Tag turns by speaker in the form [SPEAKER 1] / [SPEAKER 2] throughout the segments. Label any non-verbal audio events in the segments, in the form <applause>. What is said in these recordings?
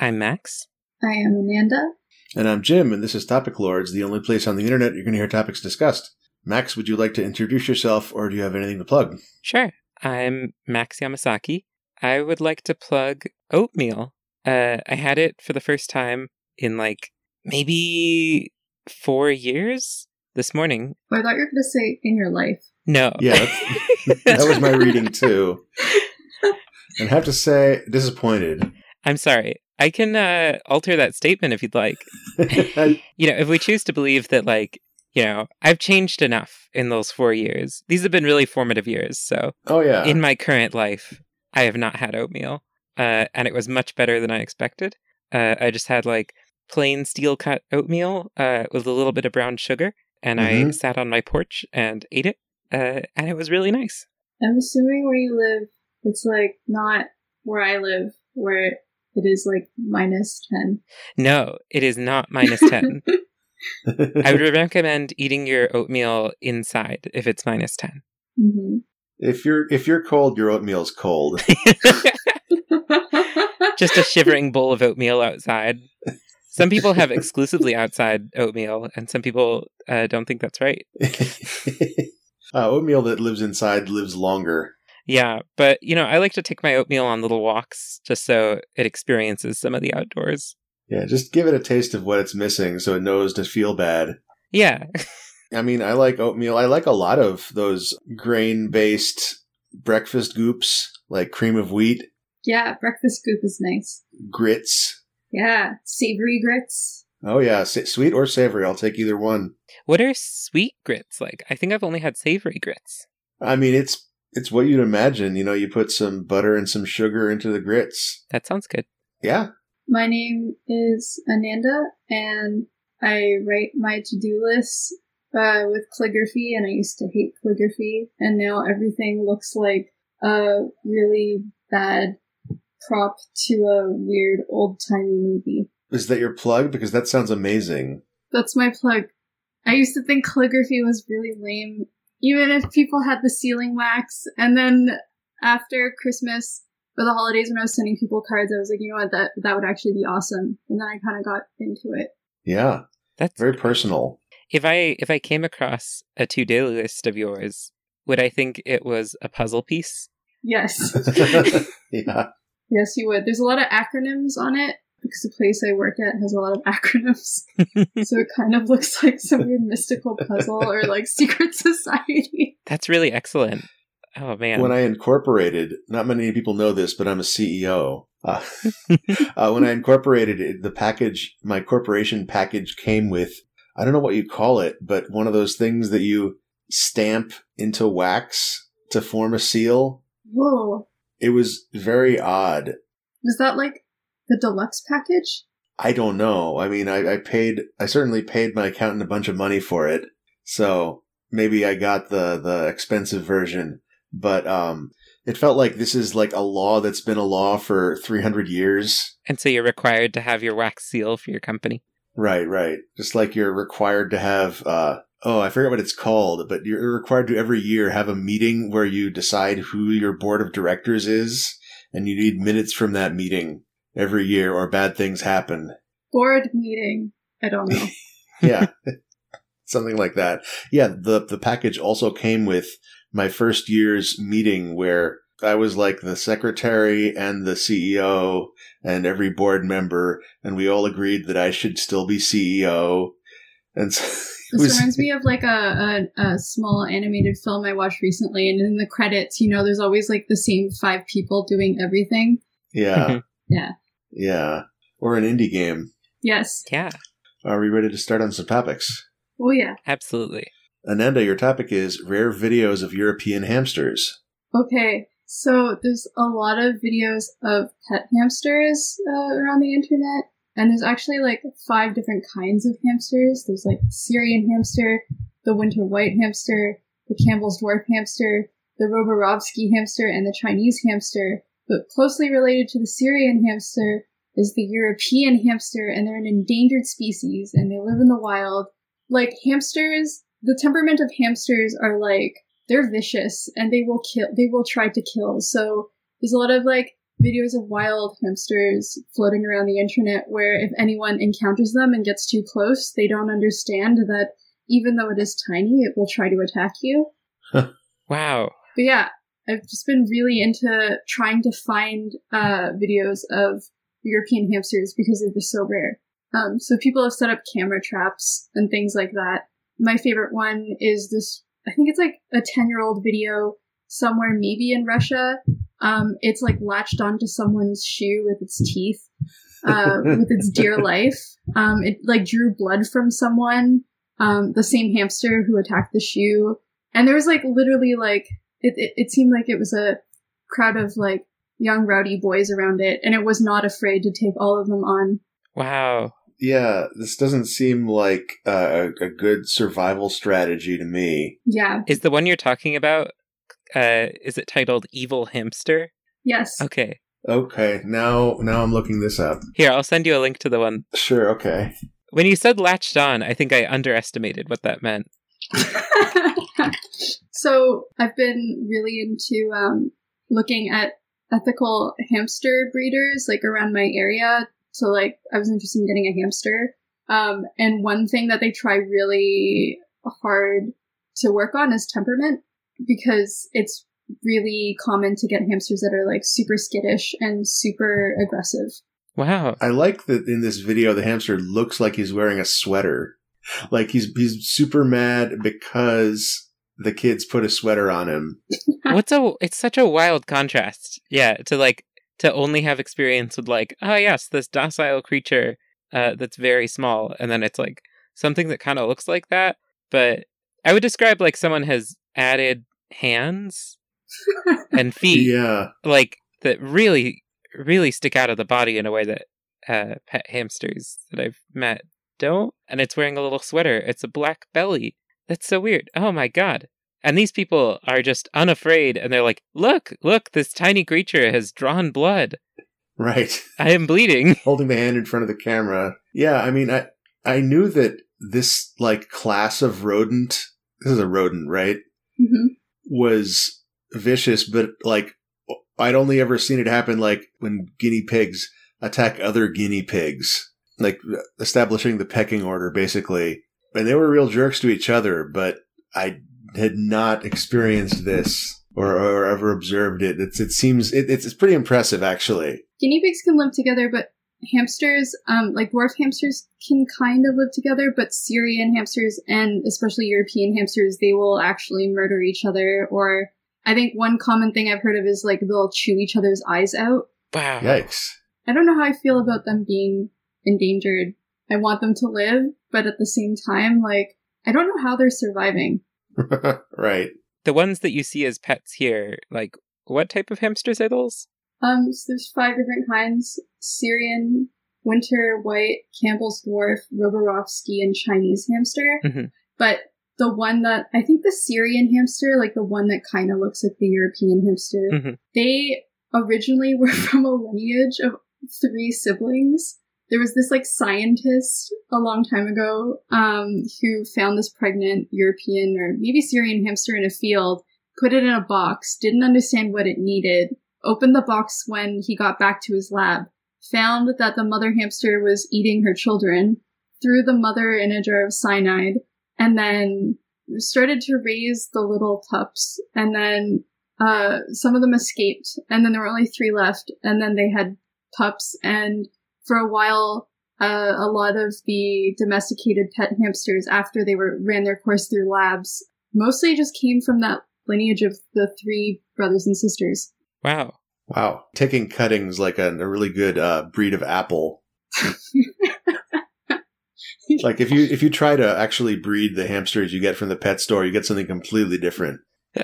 [SPEAKER 1] I'm Max.
[SPEAKER 2] I am Amanda.
[SPEAKER 3] And I'm Jim, and this is Topic Lords, the only place on the internet you're going to hear topics discussed. Max, would you like to introduce yourself, or do you have anything to plug?
[SPEAKER 1] Sure. I'm Max Yamasaki. I would like to plug oatmeal. Uh, I had it for the first time in like maybe four years this morning.
[SPEAKER 2] Oh, I thought you were going to say in your life.
[SPEAKER 1] No.
[SPEAKER 3] Yeah, that's- <laughs> that was my reading too. <laughs> And I have to say, disappointed.
[SPEAKER 1] I'm sorry. I can uh, alter that statement if you'd like. <laughs> You know, if we choose to believe that, like, you know, I've changed enough in those four years. These have been really formative years. So
[SPEAKER 3] oh yeah,
[SPEAKER 1] in my current life, I have not had oatmeal, uh, and it was much better than I expected. Uh, I just had like plain steel cut oatmeal uh, with a little bit of brown sugar, and I
[SPEAKER 3] Mhm.
[SPEAKER 1] sat on my porch and ate it, uh, and it was really nice.
[SPEAKER 2] I'm assuming where you live, it's like not where I live, where it is like minus 10.
[SPEAKER 1] No, it is not minus ten. <laughs> <laughs> I would recommend eating your oatmeal inside if it's minus ten.
[SPEAKER 2] hmm
[SPEAKER 3] if you're if you're cold, your oatmeal's cold. <laughs>
[SPEAKER 1] just a shivering bowl of oatmeal outside. Some people have exclusively outside oatmeal, and some people uh, don't think that's right.
[SPEAKER 3] uh, oatmeal that lives inside lives longer.
[SPEAKER 1] Yeah, but you know, I like to take my oatmeal on little walks just so it experiences some of the outdoors.
[SPEAKER 3] Yeah, just give it a taste of what it's missing, so it knows to feel bad.
[SPEAKER 1] Yeah, <laughs>
[SPEAKER 3] I mean, I like oatmeal. I like a lot of those grain based breakfast goops, like cream of wheat,
[SPEAKER 2] yeah, breakfast goop is nice.
[SPEAKER 3] grits.
[SPEAKER 2] Yeah, savory grits.
[SPEAKER 3] Oh, yeah, sa- sweet or savory. I'll take either one.
[SPEAKER 1] what are sweet grits like? I think I've only had savory grits.
[SPEAKER 3] I mean, it's it's what you'd imagine. You know, you put some butter and some sugar into the grits.
[SPEAKER 1] That sounds good.
[SPEAKER 3] Yeah.
[SPEAKER 2] My name is Ananda, and I write my to-do lists uh, with calligraphy, and I used to hate calligraphy, and now everything looks like a really bad prop to a weird old-timey movie.
[SPEAKER 3] Is that your plug? Because that sounds amazing.
[SPEAKER 2] That's my plug. I used to think calligraphy was really lame, even if people had the sealing wax. And then after Christmas or the holidays, when I was sending people cards, I was like, you know what, that that would actually be awesome. And then I kind of got into it.
[SPEAKER 3] Yeah.
[SPEAKER 1] That's
[SPEAKER 3] Very personal.
[SPEAKER 1] if I if I came across a to do list of yours, would I think it was a puzzle piece?
[SPEAKER 2] Yes, <laughs>
[SPEAKER 3] yeah.
[SPEAKER 2] yes, you would. There's a lot of acronyms on it because the place I work at has a lot of <laughs> acronyms, so it kind of looks like some weird mystical puzzle or like secret society.
[SPEAKER 1] That's really excellent. Oh man.
[SPEAKER 3] When I incorporated, not many people know this, but I'm a CEO. Uh, <laughs> uh, when I incorporated it, the package, my corporation package came with, I don't know what you call it, but one of those things that you stamp into wax to form a seal.
[SPEAKER 2] Whoa,
[SPEAKER 3] It was very odd.
[SPEAKER 2] was that like the deluxe package?
[SPEAKER 3] I don't know. I mean, I, I paid, I certainly paid my accountant a bunch of money for it. So maybe I got the, the expensive version, but, um, it felt like this is like a law that's been a law for 300 years.
[SPEAKER 1] and so you're required to have your wax seal for your company.
[SPEAKER 3] Right, right. Just like you're required to have, uh, oh, I forget what it's called, but you're required to every year have a meeting where you decide who your board of directors is, and you need minutes from that meeting every year or bad things happen.
[SPEAKER 2] Board meeting. I don't know. <laughs> <laughs>
[SPEAKER 3] Yeah. Something like that. Yeah, the the package also came with my first year's meeting where I was like the secretary and the CEO and every board member, and we all agreed that I should still be CEO. And so <laughs>
[SPEAKER 2] This
[SPEAKER 3] was,
[SPEAKER 2] reminds me of like a, a, a small animated film I watched recently, and in the credits, you know, there's always like the same five people doing everything.
[SPEAKER 3] yeah, mm-hmm.
[SPEAKER 2] Yeah.
[SPEAKER 3] yeah, or an indie game.
[SPEAKER 2] Yes.
[SPEAKER 1] Yeah,
[SPEAKER 3] Are we ready to start on some topics?
[SPEAKER 2] Oh yeah.
[SPEAKER 1] absolutely.
[SPEAKER 3] Ananda, your topic is rare videos of European hamsters.
[SPEAKER 2] Okay. So there's a lot of videos of pet hamsters uh, around the internet, and there's actually like five different kinds of hamsters. There's like Syrian hamster, the winter white hamster, the Campbell's dwarf hamster, the Roborovsky hamster, and the Chinese hamster. But closely related to the Syrian hamster is the European hamster, and they're an endangered species, and they live in the wild. Like hamsters, the temperament of hamsters are like they're vicious and they will kill they will try to kill so there's a lot of like videos of wild hamsters floating around the internet where if anyone encounters them and gets too close, they don't understand that even though it is tiny, it will try to attack you.
[SPEAKER 1] Wow.
[SPEAKER 2] But yeah, I've just been really into trying to find uh, videos of European hamsters because they're just so rare. Um, so people have set up camera traps and things like that. My favorite one is this, I think it's like a 10 year old video somewhere, maybe in Russia. Um, it's like latched onto someone's shoe with its teeth, uh, <laughs> with its dear life. Um, it like drew blood from someone, um, the same hamster who attacked the shoe. And there was like literally like, it, it, it seemed like it was a crowd of like young rowdy boys around it, and it was not afraid to take all of them on.
[SPEAKER 1] Wow.
[SPEAKER 3] Yeah, this doesn't seem like uh, a, a good survival strategy to me.
[SPEAKER 2] Yeah.
[SPEAKER 1] Is the one you're talking about, uh, is it titled Evil Hamster?
[SPEAKER 2] Yes.
[SPEAKER 1] Okay.
[SPEAKER 3] Okay, now now I'm looking this up.
[SPEAKER 1] Here, I'll send you a link to the one.
[SPEAKER 3] Sure, okay.
[SPEAKER 1] When you said latched on, I think I underestimated what that meant. <laughs> <laughs>
[SPEAKER 2] so I've been really into um, looking at ethical hamster breeders like around my area. So like I was interested in getting a hamster. Um, and one thing that they try really hard to work on is temperament because it's really common to get hamsters that are like super skittish and super aggressive.
[SPEAKER 1] Wow.
[SPEAKER 3] I like that in this video the hamster looks like he's wearing a sweater. Like he's he's super mad because the kids put a sweater on him. <laughs>
[SPEAKER 1] What's a it's such a wild contrast. Yeah, to like to only have experience with like, oh yes, this docile creature uh that's very small and then it's like something that kind of looks like that, but I would describe like someone has added hands <laughs> and feet
[SPEAKER 3] Yeah.
[SPEAKER 1] like that really really stick out of the body in a way that uh pet hamsters that I've met don't and it's wearing a little sweater it's a black belly that's so weird oh my god and these people are just unafraid and they're like look look this tiny creature has drawn blood
[SPEAKER 3] Right.
[SPEAKER 1] i am bleeding <laughs>
[SPEAKER 3] Holding the hand in front of the camera. Yeah, I mean I I knew that this like class of rodent this is a rodent, right?
[SPEAKER 2] hmm
[SPEAKER 3] was vicious, but like I'd only ever seen it happen like when guinea pigs attack other guinea pigs, like establishing the pecking order basically. And they were real jerks to each other, but I had not experienced this or, or ever observed it. It's, it seems it, it's, it's pretty impressive actually.
[SPEAKER 2] Guinea pigs can live together, but hamsters, um, like dwarf hamsters, can kind of live together. But Syrian hamsters and especially European hamsters, they will actually murder each other. Or I think one common thing I've heard of is like they'll chew each other's eyes out.
[SPEAKER 1] wow
[SPEAKER 3] Yikes.
[SPEAKER 2] I don't know how I feel about them being endangered. I want them to live, but at the same time, like I don't know how they're surviving. <laughs>
[SPEAKER 3] right.
[SPEAKER 1] the ones that you see as pets here like what type of hamsters are those
[SPEAKER 2] Um, so there's five different kinds: Syrian, Winter, White, Campbell's Dwarf, Roborovsky, and Chinese hamster.
[SPEAKER 1] Mhm.
[SPEAKER 2] But the one that I think the Syrian hamster, like the one that kind of looks like the European hamster,
[SPEAKER 1] Mhm.
[SPEAKER 2] they originally <laughs> were from a lineage of three siblings. There was this like scientist a long time ago um, who found this pregnant European or maybe Syrian hamster in a field, put it in a box, didn't understand what it needed, opened the box when he got back to his lab, found that the mother hamster was eating her children, threw the mother in a jar of cyanide, and then started to raise the little pups. And then uh, some of them escaped, and then there were only three left, and then they had pups. And for a while, uh, a lot of the domesticated pet hamsters, after they were ran their course through labs, mostly just came from that lineage of the three brothers and sisters.
[SPEAKER 1] wow
[SPEAKER 3] Wow. Taking cuttings like a, a really good uh, breed of apple. <laughs> like if you if you try to actually breed the hamsters you get from the pet store, you get something completely different. <laughs>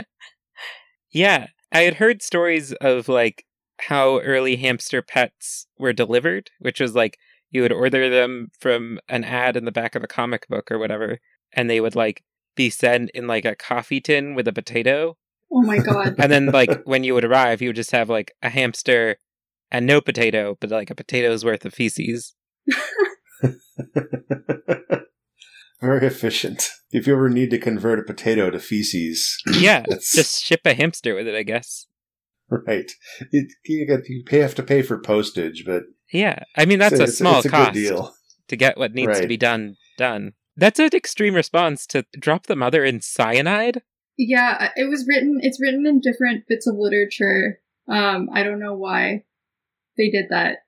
[SPEAKER 1] Yeah, I had heard stories of like how early hamster pets were delivered, which was like you would order them from an ad in the back of a comic book or whatever, and they would like be sent in like a coffee tin with a potato.
[SPEAKER 2] Oh my god.
[SPEAKER 1] And then like when you would arrive, you would just have like a hamster and no potato, but like a potato's worth of feces. <laughs>
[SPEAKER 3] Very efficient. If you ever need to convert a potato to feces,
[SPEAKER 1] Yeah, <laughs>
[SPEAKER 3] That's-
[SPEAKER 1] just ship a hamster with it, I guess.
[SPEAKER 3] Right. It, you, got, you pay, have to pay for postage, but
[SPEAKER 1] Yeah, I mean that's
[SPEAKER 3] it's,
[SPEAKER 1] a
[SPEAKER 3] it's-
[SPEAKER 1] small
[SPEAKER 3] it's a
[SPEAKER 1] cost
[SPEAKER 3] deal.
[SPEAKER 1] to get what needs to be done done. That's an extreme response to drop the mother in cyanide.
[SPEAKER 2] Yeah, it was written. It's written in different bits of literature. Um, I don't know why they did that.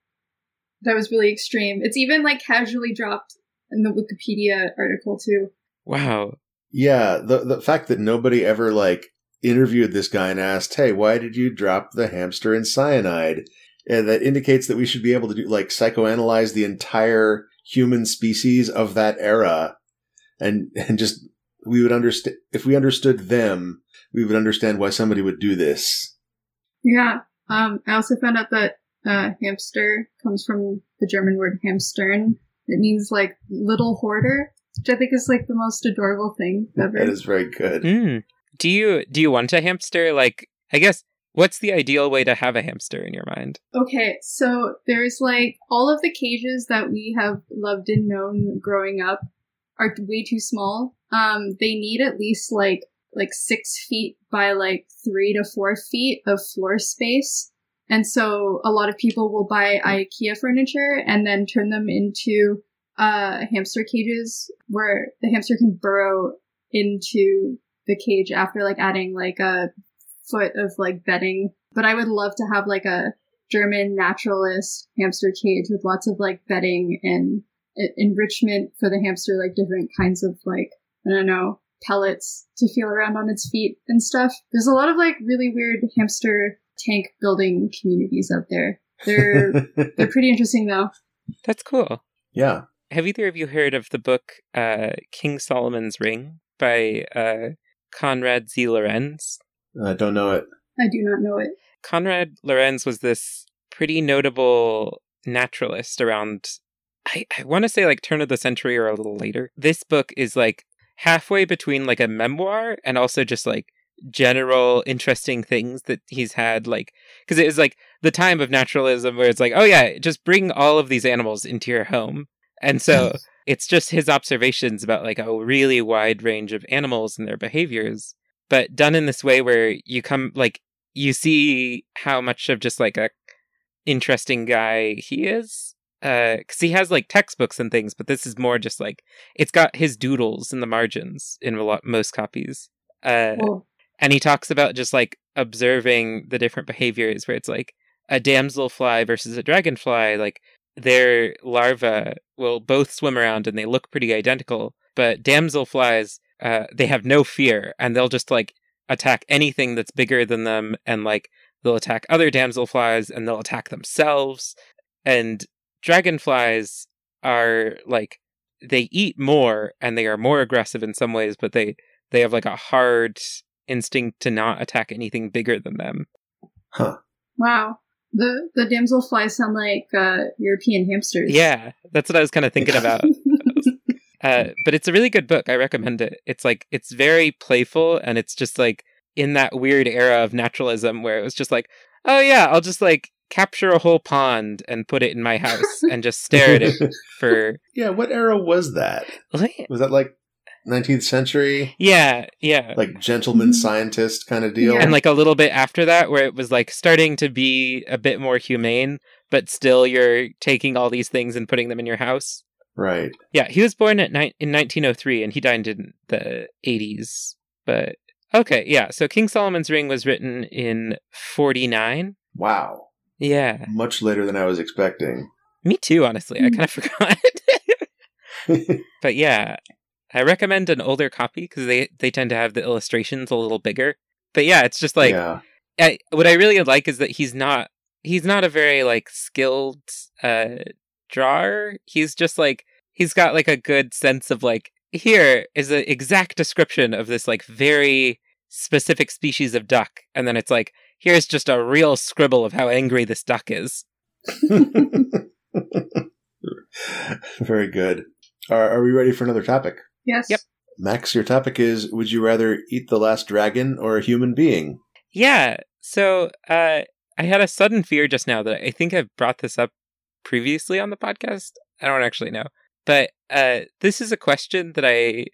[SPEAKER 2] That was really extreme. It's even like casually dropped in the Wikipedia article too.
[SPEAKER 1] Wow.
[SPEAKER 3] Yeah, the the fact that nobody ever like interviewed this guy and asked, "Hey, why did you drop the hamster in cyanide?" And that indicates that we should be able to do like psychoanalyze the entire human species of that era, and and just we would understand if we understood them, we would understand why somebody would do this.
[SPEAKER 2] Yeah. Um, I also found out that uh, hamster comes from the German word hamstern. It means like little hoarder, which I think is like the most adorable thing ever.
[SPEAKER 3] That is very good.
[SPEAKER 1] Mm. Do you do you want a hamster? Like, I guess what's the ideal way to have a hamster in your mind?
[SPEAKER 2] Okay, so there's like all of the cages that we have loved and known growing up are way too small. Um, they need at least like like six feet by like three to four feet of floor space. And so a lot of people will buy IKEA furniture and then turn them into uh, hamster cages where the hamster can burrow into the cage after like adding like a foot of like bedding. But I would love to have like a German naturalist hamster cage with lots of like bedding and enrichment for the hamster, like different kinds of like, I don't know, pellets to feel around on its feet and stuff. There's a lot of like really weird hamster tank building communities out there. They're <laughs> they're pretty interesting though.
[SPEAKER 1] That's cool.
[SPEAKER 3] yeah.
[SPEAKER 1] Have either of you heard of the book uh, King Solomon's Ring by uh, Konrad Z. Lorenz?
[SPEAKER 3] I don't know it.
[SPEAKER 2] I do not know it.
[SPEAKER 1] Konrad Lorenz was this pretty notable naturalist around, I, I want to say like turn of the century or a little later. This book is like halfway between like a memoir and also just like general interesting things that he's had like because it was like the time of naturalism where it's like oh yeah just bring all of these animals into your home and so <laughs> it's just his observations about like a really wide range of animals and their behaviors but done in this way where you come like you see how much of just like a interesting guy he is because he has like textbooks and things but this is more just like it's got his doodles in the margins in a lot most copies uh
[SPEAKER 2] Well,
[SPEAKER 1] and he talks about just like observing the different behaviors where it's like a damselfly versus a dragonfly like their larvae will both swim around and they look pretty identical but damselflies uh, they have no fear and they'll just like attack anything that's bigger than them and like they'll attack other damselflies and they'll attack themselves and dragonflies are like they eat more and they are more aggressive in some ways but they they have like a hard instinct to not attack anything bigger than them
[SPEAKER 3] Huh.
[SPEAKER 2] wow. The the damselflies sound like uh, European hamsters.
[SPEAKER 1] yeah that's what i was kind of thinking <laughs> about uh, but it's a really good book i recommend it it's like it's very playful and it's just like in that weird era of naturalism where it was just like oh yeah i'll just like capture a whole pond and put it in my house and just stare at it <laughs> for
[SPEAKER 3] yeah, what era was that? Was that like 19th century?
[SPEAKER 1] yeah yeah
[SPEAKER 3] Like gentleman mm-hmm. scientist kind of deal?
[SPEAKER 2] Yeah.
[SPEAKER 1] and like a little bit after that where it was like starting to be a bit more humane but still you're taking all these things and putting them in your house
[SPEAKER 3] right.
[SPEAKER 1] yeah he was born at ni- in 1903 and he died in the 80s but okay yeah so king solomon's ring was written in 49
[SPEAKER 3] Wow.
[SPEAKER 1] yeah
[SPEAKER 3] Much later than I was expecting.
[SPEAKER 1] me too honestly i mm. kind of <laughs> forgot <laughs> but yeah i recommend an older copy because they they tend to have the illustrations a little bigger but yeah it's just like
[SPEAKER 3] yeah.
[SPEAKER 1] I, what I really like is that he's not he's not a very like skilled uh drawer. He's just like he's got like a good sense of like here is an exact description of this like very specific species of duck and then it's like here's just a real scribble of how angry this duck is. <laughs>
[SPEAKER 3] Very good. Are, are we ready for another topic?
[SPEAKER 2] Yes.
[SPEAKER 1] Yep.
[SPEAKER 3] Max, your topic is Would you rather eat the last dragon or a human being?
[SPEAKER 1] Yeah. So uh I had a sudden fear just now that I think I've brought this up previously on the podcast. I don't actually know. But uh this is a question that I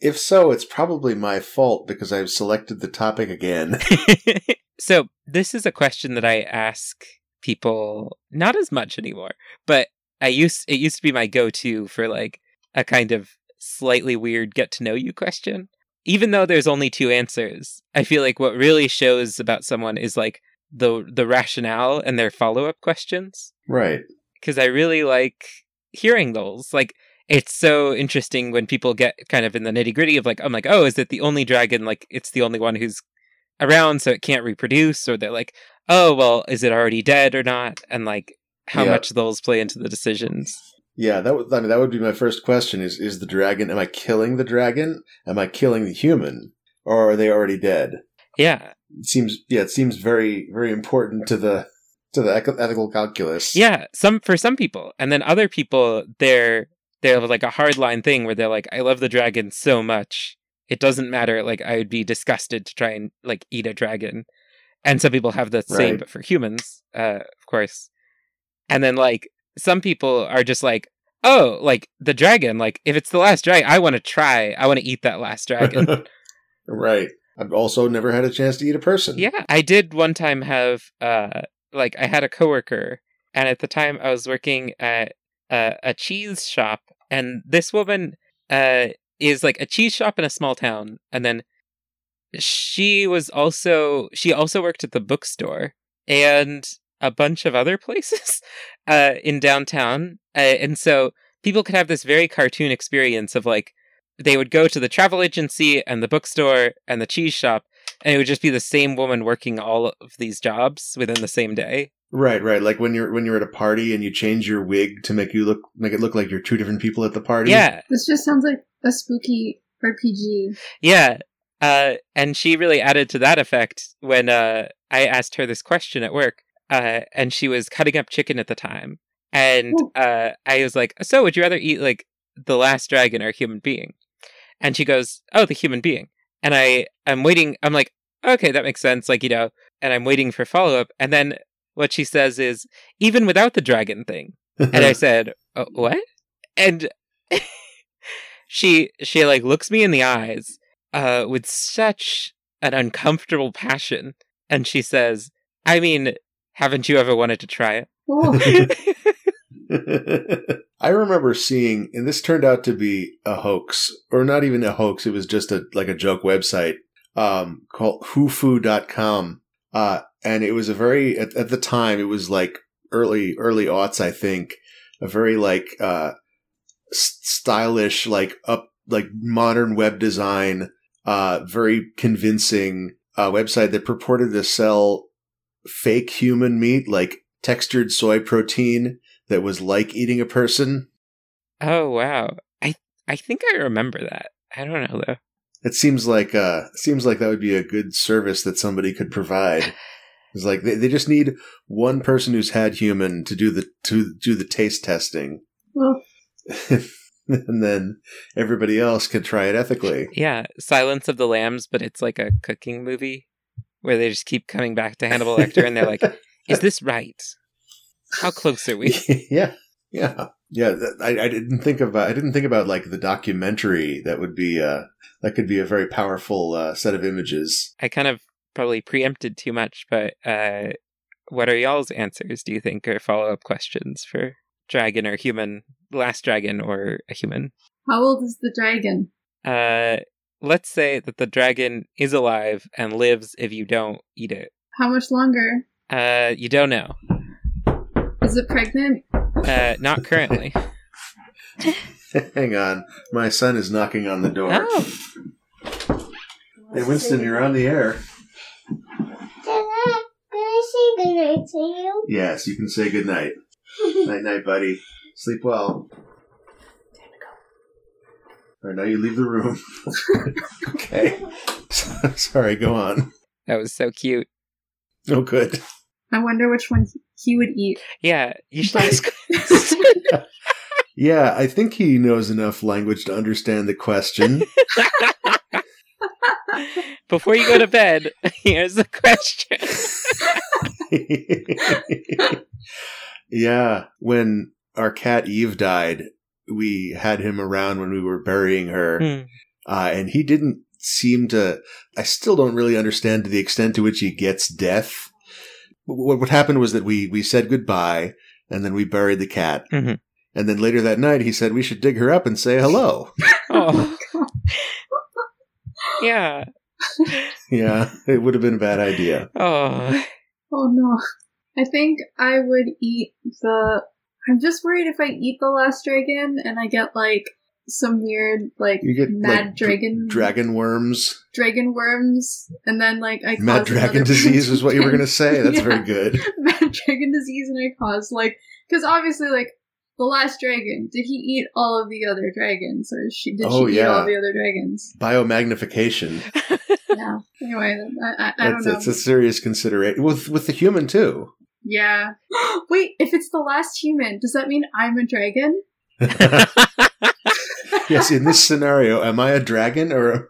[SPEAKER 3] If so, it's probably my fault because I've selected the topic again. <laughs> <laughs>
[SPEAKER 1] So this is a question that I ask people not as much anymore, but I used it used to be my go-to for like a kind of slightly weird get to know you question. Even though there's only two answers, I feel like what really shows about someone is like the the rationale and their follow-up questions
[SPEAKER 3] Right.
[SPEAKER 1] because I really like hearing those. Like it's so interesting when people get kind of in the nitty-gritty of like I'm like, "Oh, is it the only dragon like it's the only one who's around so it can't reproduce?" or they're like, "Oh, well, is it already dead or not?" and like how
[SPEAKER 3] Yeah.
[SPEAKER 1] much those play into the decisions.
[SPEAKER 3] Yeah, that would I mean that would be my first question is is the dragon am I killing the dragon? Am I killing the human? Or are they already dead?
[SPEAKER 1] Yeah.
[SPEAKER 3] It seems yeah, it seems very very important to the to the ethical calculus.
[SPEAKER 1] Yeah, some for some people, and then other people, they're they're like a hard line thing where they're like, "I love the dragon so much, it doesn't matter. Like, I would be disgusted to try and like eat a dragon." And some people have the same,
[SPEAKER 3] Right.
[SPEAKER 1] but for humans, uh, of course. And then like some people are just like, "Oh, like the dragon. Like if it's the last dragon, I want to try. I want to eat that last dragon." <laughs>
[SPEAKER 3] right. I've also never had a chance to eat a person.
[SPEAKER 1] Yeah, I did one time have uh like I had a coworker and at the time I was working at uh, a cheese shop and this woman uh is like a cheese shop in a small town and then she was also she also worked at the bookstore and a bunch of other places <laughs> uh in downtown uh, and so people could have this very cartoon experience of like they would go to the travel agency and the bookstore and the cheese shop and it would just be the same woman working all of these jobs within the same day.
[SPEAKER 3] Right, right. Like when you're when you're at a party and you change your wig to make you look make it look like you're two different people at the party.
[SPEAKER 1] Yeah,
[SPEAKER 2] This just sounds like a spooky RPG.
[SPEAKER 1] yeah. Uh, and she really added to that effect when uh, I asked her this question at work, uh, and she was cutting up chicken at the time, and uh, I was like, "So, would you rather eat like the last dragon or a human being?" And she goes, "Oh, the human being." And I, I'm waiting. I'm like, "Okay, that makes sense." Like you know, and I'm waiting for follow up, and then what she says is, "Even without the dragon thing." and I <laughs> said, "Uh, "What?" And <laughs> she she like looks me in the eyes uh with such an uncomfortable passion and she says, "I mean, haven't you ever wanted to try it?" <laughs>
[SPEAKER 3] I remember seeing, and this turned out to be a hoax, or not even a hoax. It was just a like a joke website um, called Hufu.com, uh, and it was a very at, at the time it was like early early aughts, I think, a very like uh, s- stylish, like up like modern web design, uh, very convincing uh, website that purported to sell fake human meat, like textured soy protein that was like eating a person.
[SPEAKER 1] oh wow. I I think I remember that. I don't know though.
[SPEAKER 3] It seems like uh seems like that would be a good service that somebody could provide. <laughs> It's like they, they just need one person who's had human to do the to do the taste testing.
[SPEAKER 2] well, <laughs>
[SPEAKER 3] and then everybody else can try it ethically.
[SPEAKER 1] Yeah, Silence of the Lambs, but it's like a cooking movie where they just keep coming back to Hannibal Lecter and they're like, "Is this right? How close are we?" <laughs>
[SPEAKER 3] yeah. Yeah. Yeah, I, I didn't think about I didn't think about like the documentary that would be uh that could be a very powerful uh, set of images.
[SPEAKER 1] I kind of probably preempted too much, but uh, what are y'all's answers? Do you think or follow up questions for dragon or human, last dragon or a human?
[SPEAKER 2] how old is the dragon?
[SPEAKER 1] Uh, let's say that the dragon is alive and lives if you don't eat it.
[SPEAKER 2] How much longer?
[SPEAKER 1] Uh, you don't know.
[SPEAKER 2] Is it pregnant?
[SPEAKER 1] Uh, not currently. <laughs>
[SPEAKER 3] Hang on, my son is knocking on the door.
[SPEAKER 1] oh,
[SPEAKER 3] Hey, Winston, you're on the air.
[SPEAKER 4] Can I, can I say goodnight to you?
[SPEAKER 3] Yes, you can say goodnight. <laughs> night, night, buddy. Sleep well. All right, now you leave the room. <laughs> okay. <laughs> Sorry, go on.
[SPEAKER 1] that was so cute.
[SPEAKER 3] Oh, good.
[SPEAKER 2] I wonder which one he- he would eat.
[SPEAKER 1] Yeah, you should ask. <laughs>
[SPEAKER 3] Yeah, I think he knows enough language to understand the question.
[SPEAKER 1] Before you go to bed, here's the question.
[SPEAKER 3] yeah, when our cat Eve died, we had him around when we were burying her.
[SPEAKER 1] Hmm.
[SPEAKER 3] uh, and he didn't seem to. I still don't really understand to the extent to which he gets death. What what happened was that we we said goodbye, and then we buried the cat,
[SPEAKER 1] Mhm.
[SPEAKER 3] and then later that night he said we should dig her up and say hello. <laughs>
[SPEAKER 1] Oh, yeah. <laughs>
[SPEAKER 3] yeah, it would have been a bad idea.
[SPEAKER 1] Oh,
[SPEAKER 2] Oh no. I think I would eat the. I'm just worried if I eat the last dragon and I get like some weird like
[SPEAKER 3] You get
[SPEAKER 2] mad
[SPEAKER 3] like, dr-
[SPEAKER 2] dragon
[SPEAKER 3] dragon worms,
[SPEAKER 2] dragon worms, and then like I
[SPEAKER 3] mad dragon <laughs> disease is what you were going to say. That's <laughs>
[SPEAKER 2] Yeah.
[SPEAKER 3] very good.
[SPEAKER 2] mad dragon disease, and I cause like because obviously like the last dragon did he eat all of the other dragons or she did
[SPEAKER 3] Oh,
[SPEAKER 2] she eat
[SPEAKER 3] yeah.
[SPEAKER 2] all the other dragons?
[SPEAKER 3] Biomagnification.
[SPEAKER 2] Yeah. Anyway, I, I, I don't
[SPEAKER 3] It's,
[SPEAKER 2] know.
[SPEAKER 3] it's a serious consideration with with the human too.
[SPEAKER 2] Yeah. <gasps> Wait, if it's the last human, does that mean I'm a dragon? <laughs> <laughs>
[SPEAKER 3] yes, in this scenario, am I a dragon or a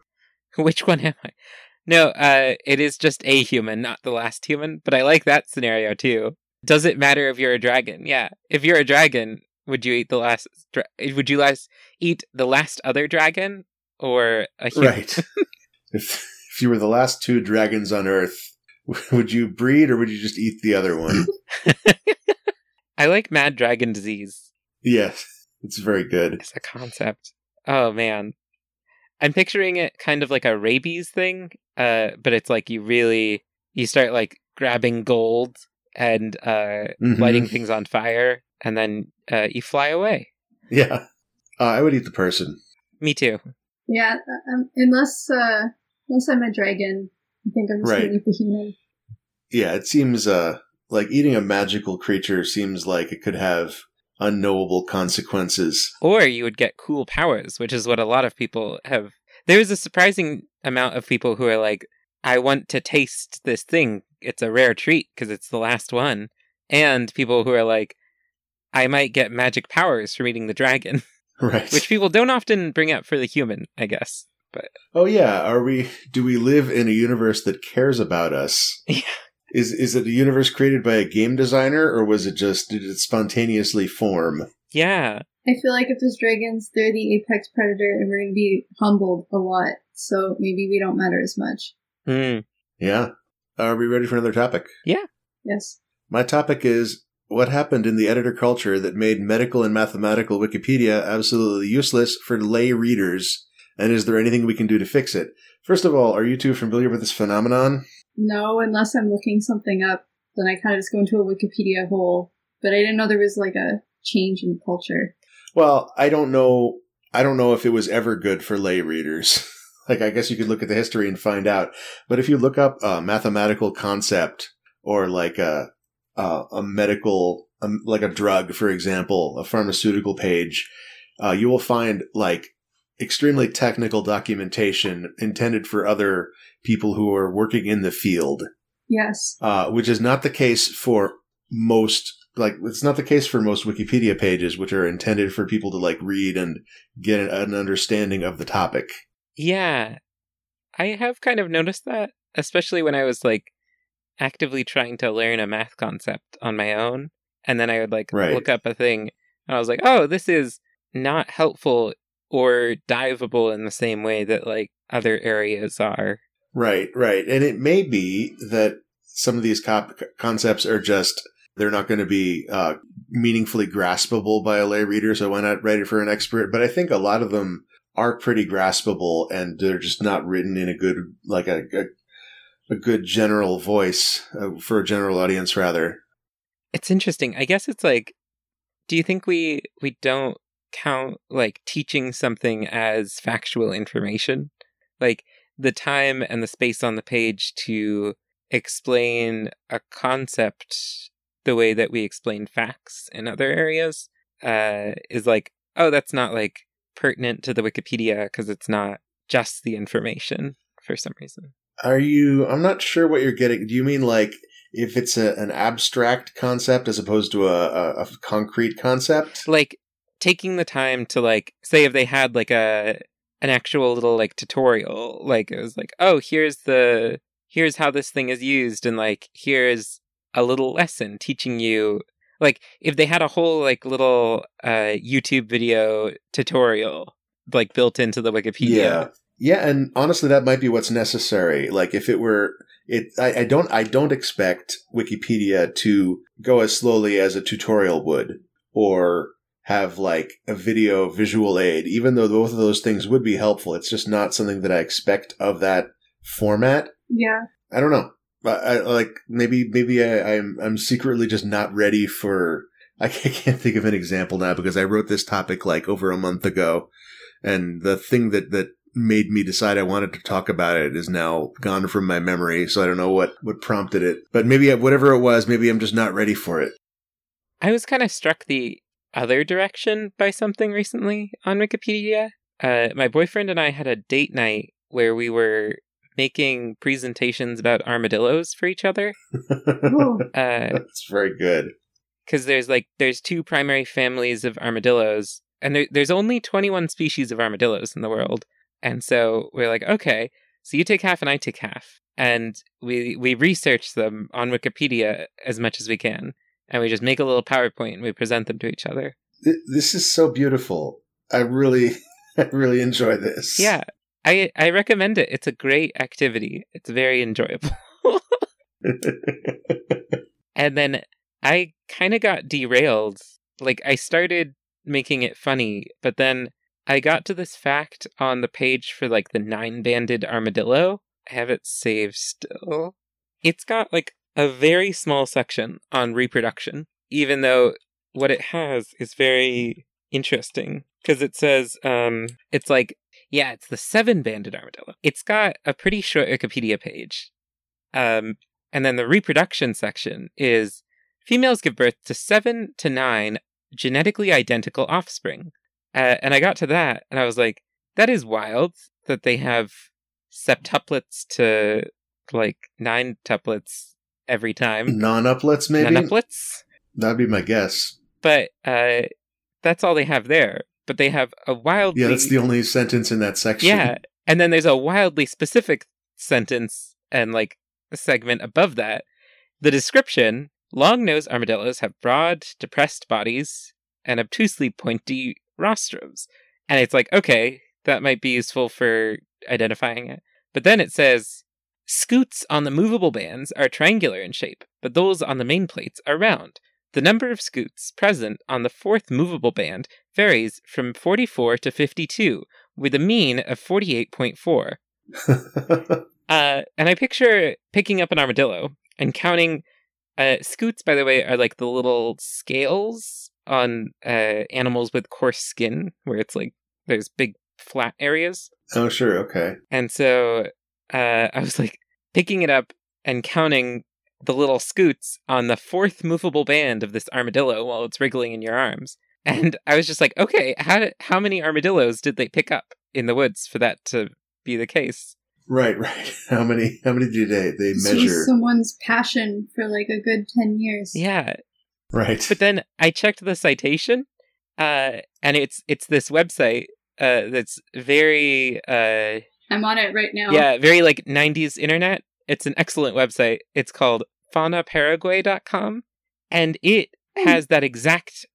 [SPEAKER 1] which one am I? No, uh, it is just a human, not the last human. But I like that scenario too. Does it matter if you're a dragon? Yeah. If you're a dragon, would you eat the last? Dra- would you last eat the last other dragon or a human?
[SPEAKER 3] right? <laughs> if if you were the last two dragons on Earth, <laughs> would you breed or would you just eat the other one? <laughs>
[SPEAKER 1] I like mad dragon disease
[SPEAKER 3] yes, it's very good.
[SPEAKER 1] It's a concept. Oh man. I'm picturing it kind of like a rabies thing, uh, but it's like you really you start like grabbing gold and uh,
[SPEAKER 3] Mhm.
[SPEAKER 1] lighting things on fire, and then uh, you fly away.
[SPEAKER 3] Yeah, uh, I would eat the person.
[SPEAKER 1] Me too.
[SPEAKER 2] Yeah, uh, um, unless uh, unless I'm a dragon, I think I'm just
[SPEAKER 3] Right.
[SPEAKER 2] gonna eat the human.
[SPEAKER 3] Yeah, it seems uh like eating a magical creature seems like it could have unknowable consequences.
[SPEAKER 1] Or you would get cool powers, which is what a lot of people have. There's a surprising amount of people who are like, I want to taste this thing. It's a rare treat because it's the last one. And people who are like, I might get magic powers from eating the dragon, <laughs>
[SPEAKER 3] Right.
[SPEAKER 1] which people don't often bring up for the human, I guess.
[SPEAKER 3] Oh yeah, are we do we live in a universe that cares about us? <laughs>
[SPEAKER 1] Yeah.
[SPEAKER 3] Is is it a universe created by a game designer or was it just did it spontaneously form?
[SPEAKER 1] Yeah.
[SPEAKER 2] I feel like if there's dragons, they're the apex predator, and we're gonna be humbled a lot. So maybe we don't matter as much.
[SPEAKER 1] Mm.
[SPEAKER 3] Yeah. Are we ready for another topic? Yeah.
[SPEAKER 2] Yes.
[SPEAKER 3] My topic is what happened in the editor culture that made medical and mathematical Wikipedia absolutely useless for lay readers, and is there anything we can do to fix it? First of all, are you two familiar with this phenomenon?
[SPEAKER 2] No, unless I'm looking something up, then I kind of just go into a Wikipedia hole. But I didn't know there was like a change in culture.
[SPEAKER 3] Well, I don't know. I don't know if it was ever good for lay readers. <laughs> like, I guess you could look at the history and find out. But if you look up a mathematical concept or like a a, a medical, um, like a drug, for example, a pharmaceutical page, uh, you will find like extremely technical documentation intended for other people who are working in the field,
[SPEAKER 2] Yes.
[SPEAKER 3] uh, which is not the case for most. Like it's not the case for most Wikipedia pages, which are intended for people to like read and get an understanding of the topic.
[SPEAKER 1] Yeah. I have kind of noticed that, especially when I was like actively trying to learn a math concept on my own. And then I would like
[SPEAKER 3] Right.
[SPEAKER 1] look up a thing and I was like, oh, this is not helpful or diveable in the same way that like other areas are.
[SPEAKER 3] Right, right. And it may be that some of these cop- concepts are just, they're not going to be uh, meaningfully graspable by a lay reader, so why not write it for an expert? But I think a lot of them are pretty graspable and they're just not written in a good, like a, a, a good general voice uh, for a general audience, rather.
[SPEAKER 1] It's interesting. I guess it's like, do you think we we don't count like teaching something as factual information? Like the time and the space on the page to explain a concept the way that we explain facts in other areas uh, is like, oh, that's not like pertinent to the Wikipedia because it's not just the information for some reason.
[SPEAKER 3] Are you, I'm not sure what you're getting. Do you mean like if it's a, an abstract concept as opposed to a, a, a concrete concept?
[SPEAKER 1] like taking the time to like say if they had like a an actual little like tutorial like it was like oh here's the here's how this thing is used and like here's a little lesson teaching you like if they had a whole like little uh youtube video tutorial like built into the wikipedia
[SPEAKER 3] Yeah. Yeah, and honestly, that might be what's necessary. Like, if it were, it, I, I don't, I don't expect Wikipedia to go as slowly as a tutorial would, or have like a video visual aid. Even though both of those things would be helpful, it's just not something that I expect of that format.
[SPEAKER 2] Yeah.
[SPEAKER 3] I don't know. I, I like maybe maybe I, I'm I'm secretly just not ready for. I <laughs> can't think of an example now because I wrote this topic like over a month ago, and the thing that that made me decide I wanted to talk about it is now gone from my memory. So I don't know what what prompted it, but maybe whatever it was, maybe I'm just not ready for it.
[SPEAKER 1] I was kind of struck the other direction by something recently on Wikipedia. Uh, my boyfriend and I had a date night where we were making presentations about armadillos for each other. <laughs> Uh,
[SPEAKER 3] That's very good.
[SPEAKER 1] because there's like there's two primary families of armadillos and there, there's only 21 species of armadillos in the world and so we're like okay so you take half and i take half and we we research them on wikipedia as much as we can and we just make a little powerpoint and we present them to each other
[SPEAKER 3] This is so beautiful. I really, <laughs> I really enjoy this.
[SPEAKER 1] yeah i i recommend it it's a great activity it's very enjoyable <laughs> And then I kind of got derailed. Like, I started making it funny, but then I got to this fact on the page for like the nine banded armadillo. I have it saved still. It's got like a very small section on reproduction, even though what it has is very interesting because it says, um, it's like, yeah, it's the seven banded armadillo. It's got a pretty short Wikipedia page. Um, and then the reproduction section is females give birth to seven to nine genetically identical offspring. Uh, and I got to that and I was like, that is wild that they have septuplets to like nine tuplets every time.
[SPEAKER 3] Non-uplets, maybe.
[SPEAKER 1] Nonuplets?
[SPEAKER 3] That'd be my guess.
[SPEAKER 1] But uh, that's all they have there. But they have a wildly.
[SPEAKER 3] Yeah, that's the only sentence in that section.
[SPEAKER 1] Yeah. And then there's a wildly specific sentence and like a segment above that. The description long nosed armadillos have broad, depressed bodies and obtusely pointy rostrums. And it's like, okay, that might be useful for identifying it. But then it says scutes on the movable bands are triangular in shape, but those on the main plates are round. The number of scutes present on the fourth movable band varies from 44 to 52, with a mean of 48.4. <laughs> Uh, and I picture picking up an armadillo and counting. Uh, scutes, by the way, are like the little scales on uh, animals with coarse skin, where it's like there's big flat areas.
[SPEAKER 3] oh, sure. Okay.
[SPEAKER 1] And so uh, I was like picking it up and counting the little scutes on the fourth movable band of this armadillo while it's wriggling in your arms. And I was just like, okay, how did, how many armadillos did they pick up in the woods for that to be the case?
[SPEAKER 3] Right, <laughs> right. How many? How many do they they
[SPEAKER 2] this
[SPEAKER 3] measure?
[SPEAKER 2] someone's passion for like a good 10 years.
[SPEAKER 1] Yeah,
[SPEAKER 3] right.
[SPEAKER 1] but then I checked the citation, uh, and it's it's this website uh, that's very uh,
[SPEAKER 2] I'm on it right now.
[SPEAKER 1] yeah very like 90s internet. It's an excellent website. It's called faunaparaguay.com, and it
[SPEAKER 2] Hmm.
[SPEAKER 1] has that exact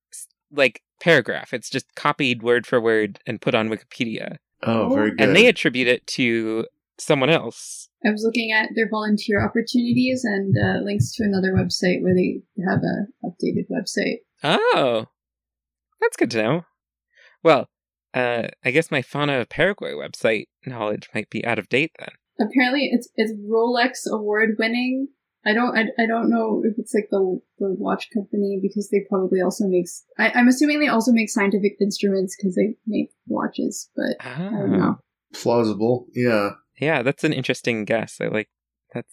[SPEAKER 1] like paragraph. It's just copied word for word and put on Wikipedia,
[SPEAKER 3] oh, very good.
[SPEAKER 1] and they attribute it to someone else.
[SPEAKER 2] I was looking at their volunteer opportunities and uh, links to another website where they have a updated website.
[SPEAKER 1] Oh, that's good to know. Well, uh, I guess my Fauna of Paraguay website knowledge might be out of date then.
[SPEAKER 2] Apparently, it's it's Rolex award winning. I don't I, I don't know if it's like the the watch company because they probably also makes. I, I'm assuming they also make scientific instruments because they make watches, but I don't
[SPEAKER 1] Ah,
[SPEAKER 2] know.
[SPEAKER 3] plausible. Yeah.
[SPEAKER 1] yeah, that's an interesting guess. I like that.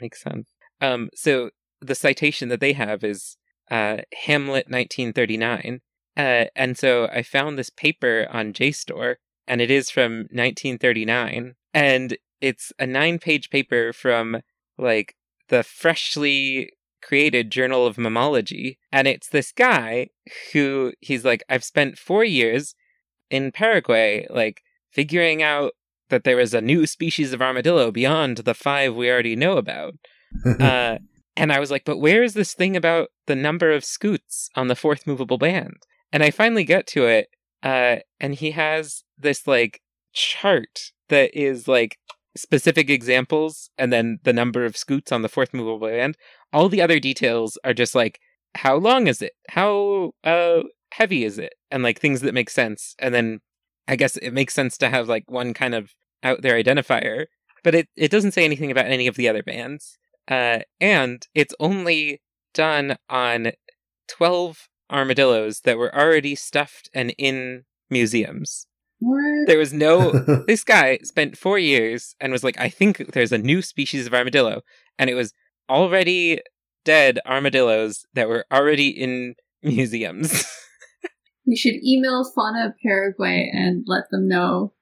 [SPEAKER 1] Makes sense. Um, so the citation that they have is uh, Hamlet 1939, uh, and so I found this paper on JSTOR, and it is from 1939, and it's a nine-page paper from like the freshly created Journal of Mammalogy, and it's this guy who he's like, I've spent four years in Paraguay, like figuring out that there is a new species of armadillo beyond the five we already know about. <laughs> Uh, and I was like, but where is this thing about the number of scutes on the fourth movable band? And I finally get to it, uh, and he has this like chart that is like specific examples and then the number of scutes on the fourth movable band. All the other details are just like how long is it? How uh heavy is it? And like things that make sense. And then I guess it makes sense to have like one kind of out there identifier, but it, it doesn't say anything about any of the other bands. Uh, and it's only done on 12 armadillos that were already stuffed and in museums.
[SPEAKER 2] What?
[SPEAKER 1] There was no. <laughs> this guy spent four years and was like, I think there's a new species of armadillo. And it was already dead armadillos that were already in museums.
[SPEAKER 2] We should email Fauna Paraguay and let them know.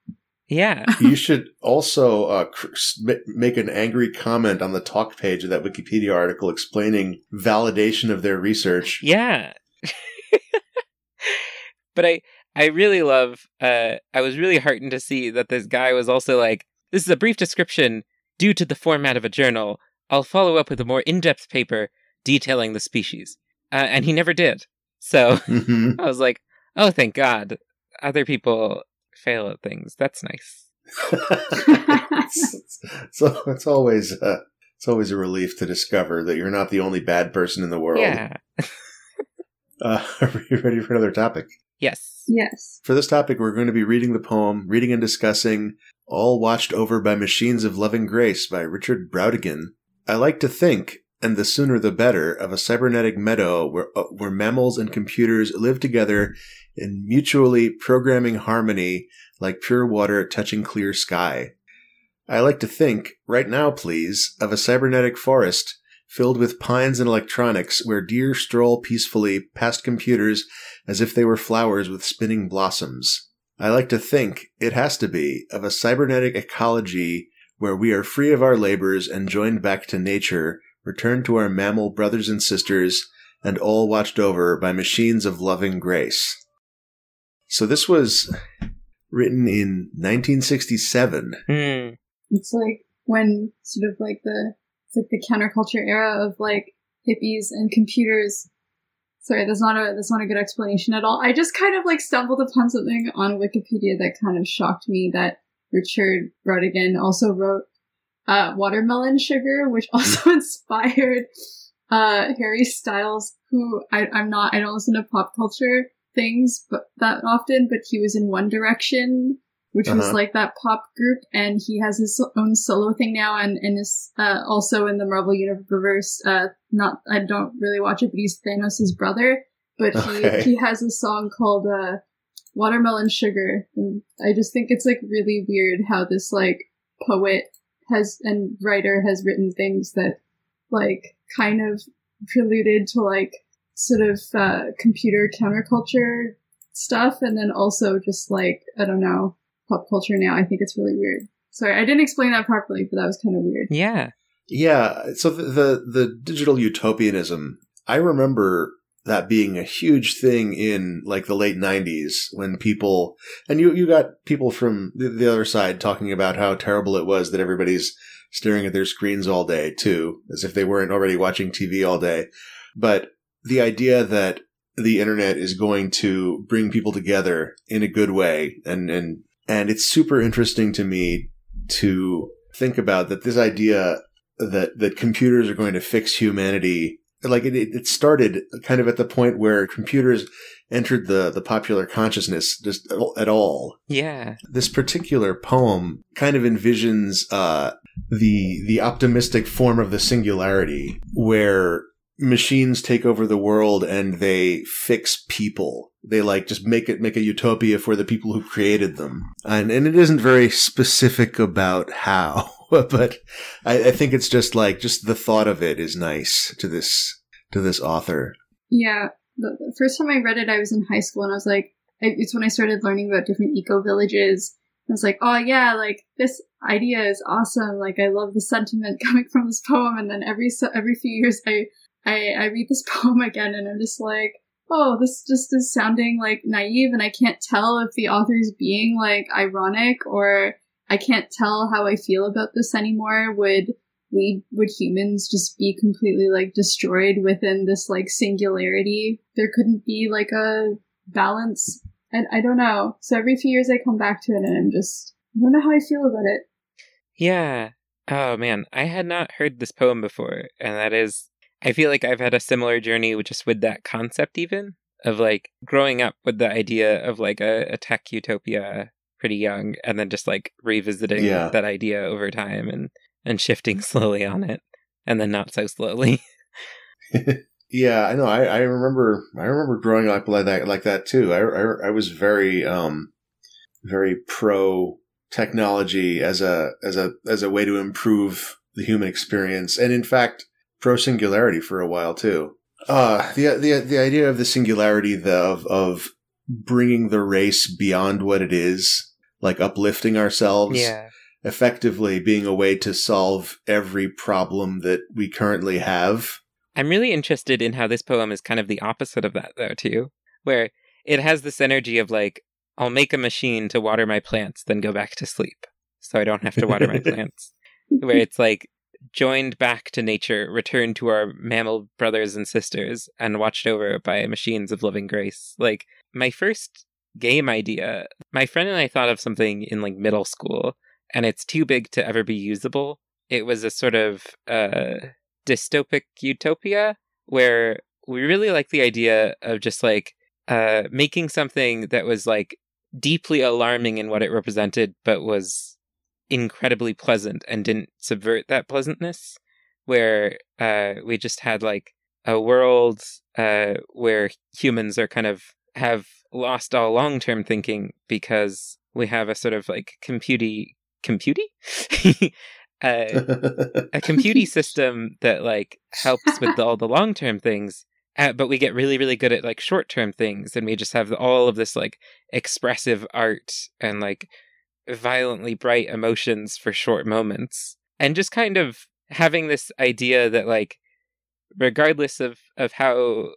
[SPEAKER 1] yeah. <laughs>
[SPEAKER 3] you should also uh, cr- s- ma- make an angry comment on the talk page of that Wikipedia article explaining validation of their research.
[SPEAKER 1] Yeah. <laughs> but I I really love uh I was really heartened to see that this guy was also like this is a brief description due to the format of a journal. I'll follow up with a more in-depth paper detailing the species. Uh, and he never did. So <laughs>
[SPEAKER 3] Mhm.
[SPEAKER 1] I was like, "Oh, thank God. Other people fail at things. That's nice." <laughs>
[SPEAKER 3] so it's always uh, it's always a relief to discover that you're not the only bad person in the world.
[SPEAKER 1] Yeah.
[SPEAKER 3] Uh, <laughs> are you ready for another topic?
[SPEAKER 1] Yes.
[SPEAKER 2] yes.
[SPEAKER 3] For this topic, we're going to be reading the poem, reading and discussing All Watched Over by Machines of Loving Grace by Richard Brautigan. I like to think, and the sooner the better, of a cybernetic meadow where, uh, where mammals and computers live together in mutually programming harmony like pure water touching clear sky. I like to think, right now please, of a cybernetic forest filled with pines and electronics where deer stroll peacefully past computers as if they were flowers with spinning blossoms. I like to think, it has to be, of a cybernetic ecology where we are free of our labors and joined back to nature, returned to our mammal brothers and sisters, and all watched over by machines of loving grace. So this was written in 1967.
[SPEAKER 1] Hmm.
[SPEAKER 2] It's like when sort of like the it's like the counterculture era of like hippies and computers. Sorry, that's not a that's not a good explanation at all. I just kind of like stumbled upon something on Wikipedia that kind of shocked me that Richard Brautigan also wrote uh, Watermelon Sugar, which <laughs> also inspired uh, Harry Styles, who I, I'm not I don't listen to pop culture things but that often, but he was in One Direction which was
[SPEAKER 3] Uh-huh.
[SPEAKER 2] like that pop group, and he has his own solo thing now, and and is uh, also in the Marvel Universe. Uh, not I don't really watch it, but he's Thanos' brother. But he
[SPEAKER 3] Okay.
[SPEAKER 2] he has a song called uh, "Watermelon Sugar," and I just think it's like really weird how this like poet has and writer has written things that like kind of preluded to like sort of uh, computer counterculture stuff, and then also just like I don't know pop culture now. I think it's really weird. Sorry, I didn't explain that properly, but that was kind of weird.
[SPEAKER 1] Yeah.
[SPEAKER 3] Yeah, so the, the the digital utopianism, I remember that being a huge thing in like the late 90s when people and you you got people from the, the other side talking about how terrible it was that everybody's staring at their screens all day too, as if they weren't already watching TV all day. But the idea that the internet is going to bring people together in a good way and and and it's super interesting to me to think about that this idea that that computers are going to fix humanity like it, it started kind of at the point where computers entered the the popular consciousness just at all
[SPEAKER 1] Yeah.
[SPEAKER 3] this particular poem kind of envisions uh, the the optimistic form of the singularity where machines take over the world and they fix people they like just make it make a utopia for the people who created them and and it isn't very specific about how <laughs> but I, I think it's just like just the thought of it is nice to this to this author
[SPEAKER 2] Yeah, the, first time I read it, I was in high school, and I was like, it's when I started learning about different eco villages. I was like, oh yeah, like this idea is awesome. Like I love the sentiment <laughs> coming from this poem. And then every every few years, I, I I read this <laughs> poem again, and I'm just like, oh, this just is sounding like naive, and I can't tell if the author's being like ironic or I can't tell how I feel about this anymore. Would we would humans just be completely like destroyed within this like singularity? There couldn't be like a balance. And I don't know. So every few years I come back to it and I'm just I don't know how I feel about it.
[SPEAKER 1] Yeah. Oh man, I had not heard this poem before, and that is I feel like I've had a similar journey with just with that concept even of like growing up with the idea of like a, a tech utopia pretty young and then just like revisiting
[SPEAKER 3] Yeah.
[SPEAKER 1] that idea over time and and shifting <laughs> slowly on it and then not so slowly. <laughs> <laughs>
[SPEAKER 3] Yeah, I know. I, I remember. I remember growing up like that, like that too. I, I, I was very, um, very pro technology as a as a as a way to improve the human experience, and in fact, pro singularity for a while too. Uh, the the the idea of the singularity, the of of bringing the race beyond what it is, like uplifting ourselves,
[SPEAKER 1] yeah.
[SPEAKER 3] effectively being a way to solve every problem that we currently have.
[SPEAKER 1] I'm really interested in how this poem is kind of the opposite of that, though, too, where it has this energy of like, I'll make a machine to water my plants, then go back to sleep, so I don't have to water my <laughs> plants. Where it's like joined back to nature, returned to our mammal brothers and sisters, and watched over by machines of loving grace. Like, my first game idea, my friend and I thought of something in like middle school, and it's too big to ever be usable. It was a sort of, uh, dystopic utopia where we really like the idea of just like uh making something that was like deeply alarming in what it represented but was incredibly pleasant and didn't subvert that pleasantness where uh we just had like a world uh where humans are kind of have lost all long-term thinking because we have a sort of like computy computy? <laughs> Uh a computy <laughs> system that like helps with all the <laughs> long term things uh, but we get really really good at like short term things and we just have all of this like expressive art and like violently bright emotions for short moments and just kind of having this idea that like regardless of of how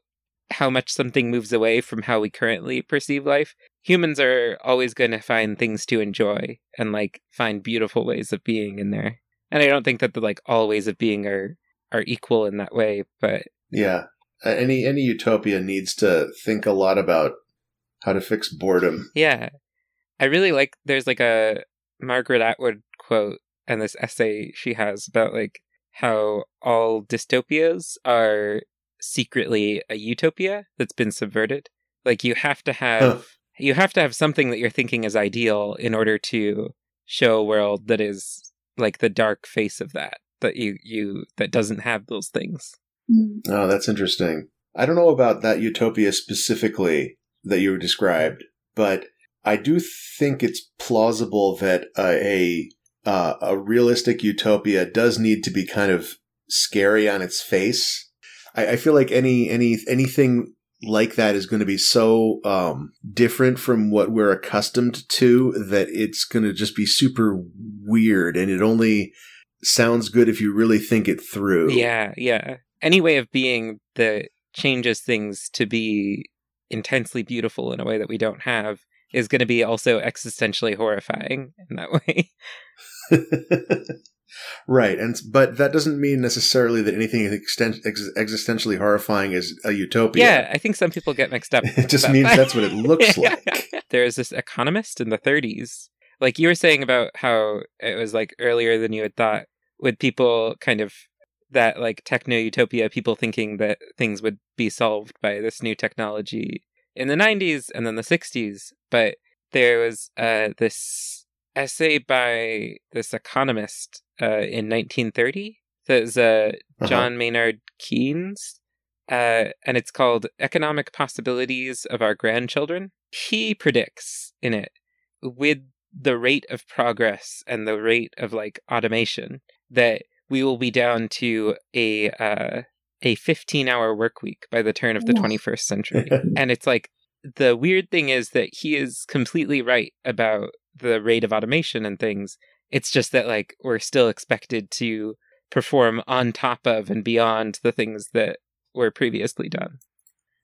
[SPEAKER 1] how much something moves away from how we currently perceive life humans are always going to find things to enjoy and like find beautiful ways of being in there and I don't think that the like all ways of being are are equal in that way, but
[SPEAKER 3] Yeah. Uh, Any any utopia needs to think a lot about how to fix boredom.
[SPEAKER 1] yeah. I really like there's like a Margaret Atwood quote and this essay she has about like how all dystopias are secretly a utopia that's been subverted. Like you have to have
[SPEAKER 3] Huh.
[SPEAKER 1] you have to have something that you're thinking is ideal in order to show a world that is like the dark face of that that you you that doesn't have those things.
[SPEAKER 2] Mm.
[SPEAKER 3] Oh, that's interesting. I don't know about that utopia specifically that you described, but I do think it's plausible that a uh, a realistic utopia does need to be kind of scary on its face. I, I feel like any any anything like that is going to be so um, different from what we're accustomed to that it's going to just be super weird, and it only sounds good if you really think it through.
[SPEAKER 1] Yeah, yeah. Any way of being that changes things to be intensely beautiful in a way that we don't have is going to be also existentially horrifying in that way. <laughs>
[SPEAKER 3] right, and but that doesn't mean necessarily that anything exten- ex- existentially horrifying is a utopia.
[SPEAKER 1] yeah, I think some people get mixed up. <laughs>
[SPEAKER 3] It just means
[SPEAKER 1] that.
[SPEAKER 3] that's what it looks <laughs> like.
[SPEAKER 1] There's this economist in the 30s. Like you were saying about how it was like earlier than you had thought, with people kind of that like techno utopia, people thinking that things would be solved by this new technology in the 90s and then the 60s. But there was uh, this essay by this economist uh, in 1930 that was uh,
[SPEAKER 3] Uh-huh.
[SPEAKER 1] John Maynard Keynes, uh, and it's called Economic Possibilities of Our Grandchildren. He predicts in it, with the rate of progress and the rate of like automation, that we will be down to a uh, a 15 hour work week by the turn of the
[SPEAKER 2] Whoa.
[SPEAKER 1] 21st century. <laughs> and it's like the weird thing is that he is completely right about the rate of automation and things. It's just that like we're still expected to perform on top of and beyond the things that were previously done.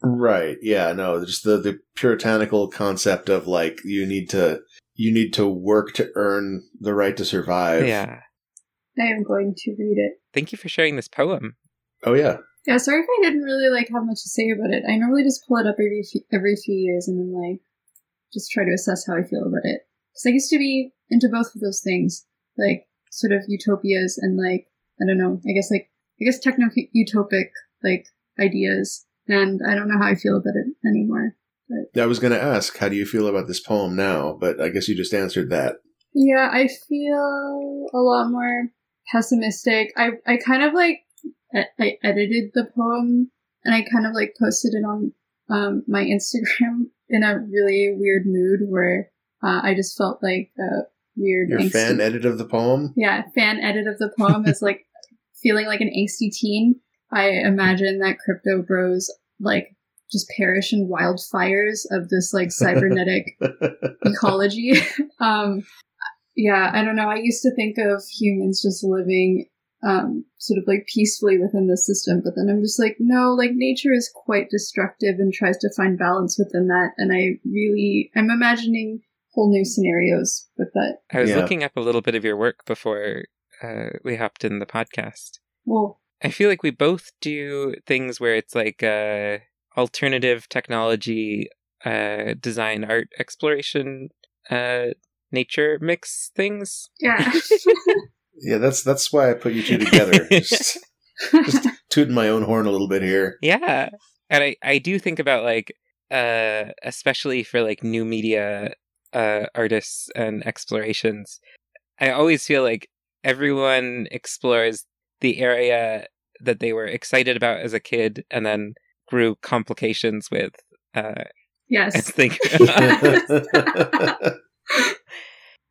[SPEAKER 3] Right. Yeah. No. Just the the puritanical concept of like you need to you need to work to earn the right to survive.
[SPEAKER 1] Yeah.
[SPEAKER 2] I am going to read it.
[SPEAKER 1] Thank you for sharing this poem.
[SPEAKER 3] Oh yeah.
[SPEAKER 2] Yeah, sorry if I didn't really like have much to say about it. I normally just pull it up every few, every few years and then like just try to assess how I feel about it. Because I used to be into both of those things, like sort of utopias and like I don't know, I guess like I guess techno utopic like ideas, and I don't know how I feel about it anymore.
[SPEAKER 3] I was going to ask, how do you feel about this poem now? But I guess you just answered that.
[SPEAKER 2] Yeah, I feel a lot more pessimistic. I I kind of like I edited the poem and I kind of like posted it on um, my <laughs> Instagram in a really weird mood where uh, I just felt like a weird
[SPEAKER 3] Your
[SPEAKER 2] angsty-
[SPEAKER 3] fan edit of the poem?
[SPEAKER 2] yeah fan edit of the poem is like <laughs> feeling like an angsty teen. I imagine that crypto bros like just perish in wildfires of this like cybernetic <laughs> ecology. um, yeah, I don't know. I used to think of humans just living um, sort of like peacefully within the system, but then I'm just like, no, like nature is quite destructive and tries to find balance within that. And I really, I'm imagining whole new scenarios with that.
[SPEAKER 1] I was
[SPEAKER 3] Yeah.
[SPEAKER 1] looking up a little bit of your work before uh, we hopped in the podcast.
[SPEAKER 2] Well,
[SPEAKER 1] I feel like we both do things where it's like uh, alternative technology, uh, design, art, exploration, uh, nature mix things.
[SPEAKER 2] yeah. <laughs> <laughs>
[SPEAKER 3] Yeah, that's that's why I put you two together. <laughs> just, just tooting my own horn a little bit here.
[SPEAKER 1] Yeah. And I, I do think about like uh especially for like new media uh artists and explorations. I always feel like everyone explores the area that they were excited about as a kid and then grew complications with uh as
[SPEAKER 2] yes.
[SPEAKER 1] they <laughs> <laughs>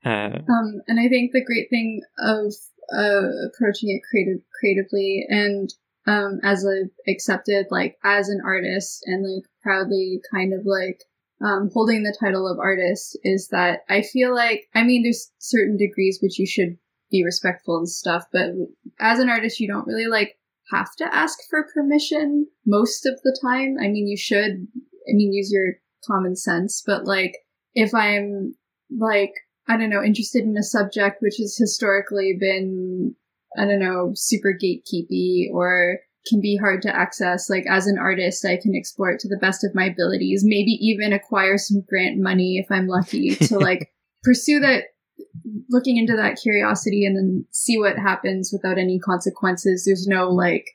[SPEAKER 1] uh
[SPEAKER 2] Um, and I think the great thing of uh, approaching it creative creatively and um, as a accepted like as an artist and like proudly kind of like um, holding the title of artist is that I feel like I mean there's certain degrees which you should be respectful and stuff, but as an artist you don't really like have to ask for permission most of the time. I mean you should I mean use your common sense, but like if I'm like I don't know, interested in a subject which has historically been, I don't know, super gatekeepy or can be hard to access. Like as an artist, I can explore it to the best of my abilities, maybe even acquire some grant money if I'm lucky to <laughs> like pursue that, looking into that curiosity and then see what happens without any consequences. There's no like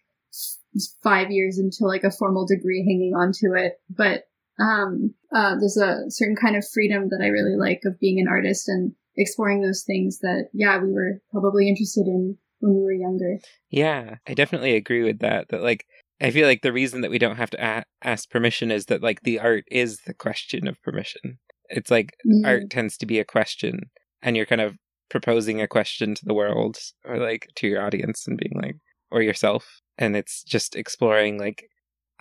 [SPEAKER 2] five years until like a formal degree hanging onto it, but um, uh, there's a certain kind of freedom that I really like of being an artist and exploring those things that, yeah, we were probably interested in when we were younger.
[SPEAKER 1] Yeah, I definitely agree with that. That like I feel like the reason that we don't have to a- ask permission is that like the art is the question of permission. It's like
[SPEAKER 2] Mm.
[SPEAKER 1] art tends to be a question, and you're kind of proposing a question to the world or like to your audience and being like or yourself, and it's just exploring like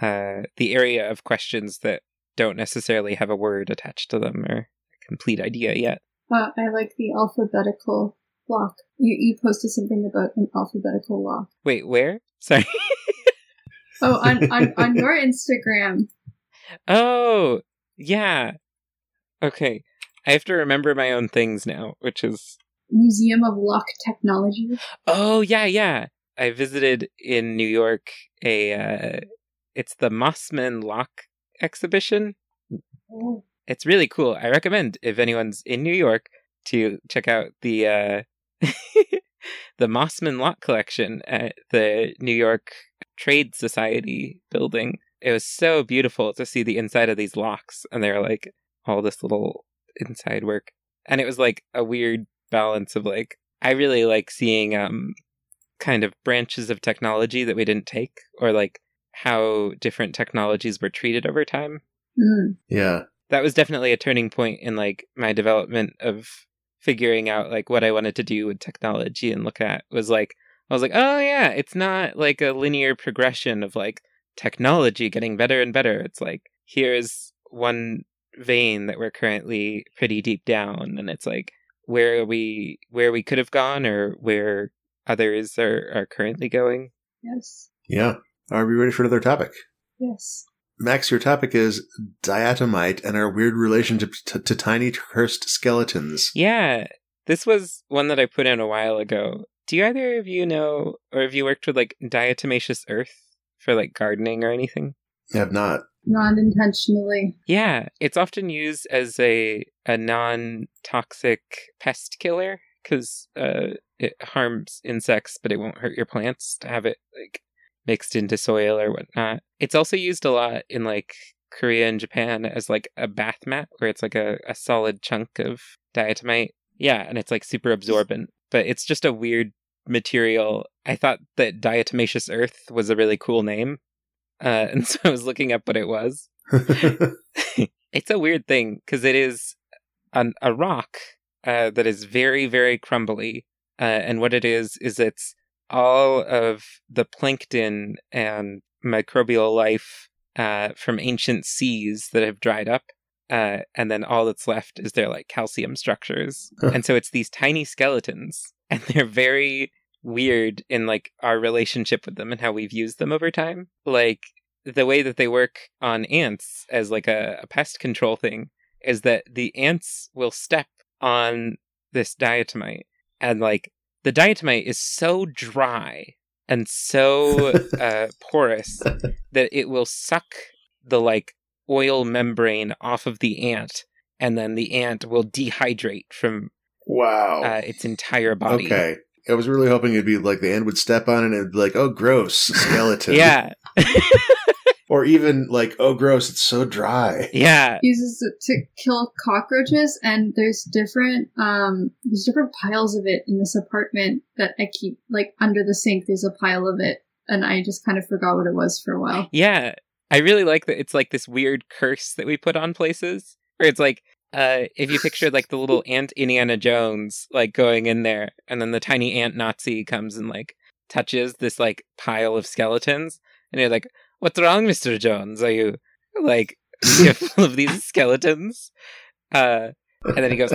[SPEAKER 1] uh the area of questions that don't necessarily have a word attached to them or a complete idea yet.
[SPEAKER 2] Uh, I like the alphabetical lock. You, you posted something about an alphabetical lock.
[SPEAKER 1] Wait, where? <laughs> Sorry.
[SPEAKER 2] Oh, on, <laughs> on, on your Instagram.
[SPEAKER 1] Oh, yeah. Okay. I have to remember my own things now, which is
[SPEAKER 2] Museum of Lock Technology.
[SPEAKER 1] Oh, yeah, yeah. I visited in New York a uh it's the Mossman Lock exhibition.
[SPEAKER 2] Oh.
[SPEAKER 1] It's really cool. I recommend if anyone's in New York to check out the uh <laughs> the Mossman Lock collection at the New York Trade Society building. It was so beautiful to see the inside of these locks and they were like all this little inside work. And it was like a weird balance of like I really like seeing um kind of branches of technology that we didn't take or like how different technologies were treated over time
[SPEAKER 2] Mm.
[SPEAKER 3] Yeah.
[SPEAKER 1] that was definitely a turning point in like my development of figuring out like what I wanted to do with technology and look at was like I was like, oh yeah, it's not like a linear progression of like technology getting better and better. It's like here's one vein that we're currently pretty deep down and it's like where we where we could have gone or where others are, are currently going.
[SPEAKER 2] Yes.
[SPEAKER 3] Yeah. Are we ready for another topic?
[SPEAKER 2] Yes.
[SPEAKER 3] Max, your topic is diatomite and our weird relationship to, to tiny cursed skeletons.
[SPEAKER 1] Yeah, this was one that I put in a while ago. Do you either of you know, or have you worked with like diatomaceous earth for like gardening or anything?
[SPEAKER 3] I have not.
[SPEAKER 2] non-intentionally.
[SPEAKER 1] Yeah, it's often used as a a non-toxic pest killer because uh, it harms insects, but it won't hurt your plants to have it like mixed into soil or whatnot. It's also used a lot in like Korea and Japan as like a bath mat where it's like a, a solid chunk of diatomite. Yeah, and it's like super absorbent, but it's just a weird material. I thought that diatomaceous earth was a really cool name. Uh, <laughs> and so I was looking up what it was. <laughs> it's a weird thing because it is an, a rock uh, that is very, very crumbly. Uh, and what it is, is it's all of the plankton and microbial life uh, from ancient seas that have dried up. Uh, and then all that's left is their like calcium structures. and so it's these tiny skeletons, <laughs> and they're very weird in like our relationship with them and how we've used them over time. Like the way that they work on ants as like a, a pest control thing is that the ants will step on this diatomite and like the diatomite is so dry and so <laughs> uh, porous that it will suck the like oil membrane off of the ant and then the ant will dehydrate from
[SPEAKER 3] wow.
[SPEAKER 1] uh, its entire body.
[SPEAKER 3] Okay. I was really hoping it'd be like the ant would step on it and it'd be like, oh, gross, skeleton.
[SPEAKER 1] yeah <laughs> <laughs>
[SPEAKER 3] Or even like, oh, gross, it's so dry.
[SPEAKER 1] yeah
[SPEAKER 2] uses it to kill cockroaches and there's different um there's different piles of it in this apartment that I keep like under the sink there's a pile of it and I just kind of forgot what it was for a while.
[SPEAKER 1] Yeah. I really like that it's like this weird curse that we put on places where it's like uh if you picture like the little <laughs> ant Indiana Jones like going in there and then the tiny ant Nazi comes and like touches this like pile of skeletons and you're like what's wrong Mr. Jones are you like <laughs> you're full of these skeletons uh and then he goes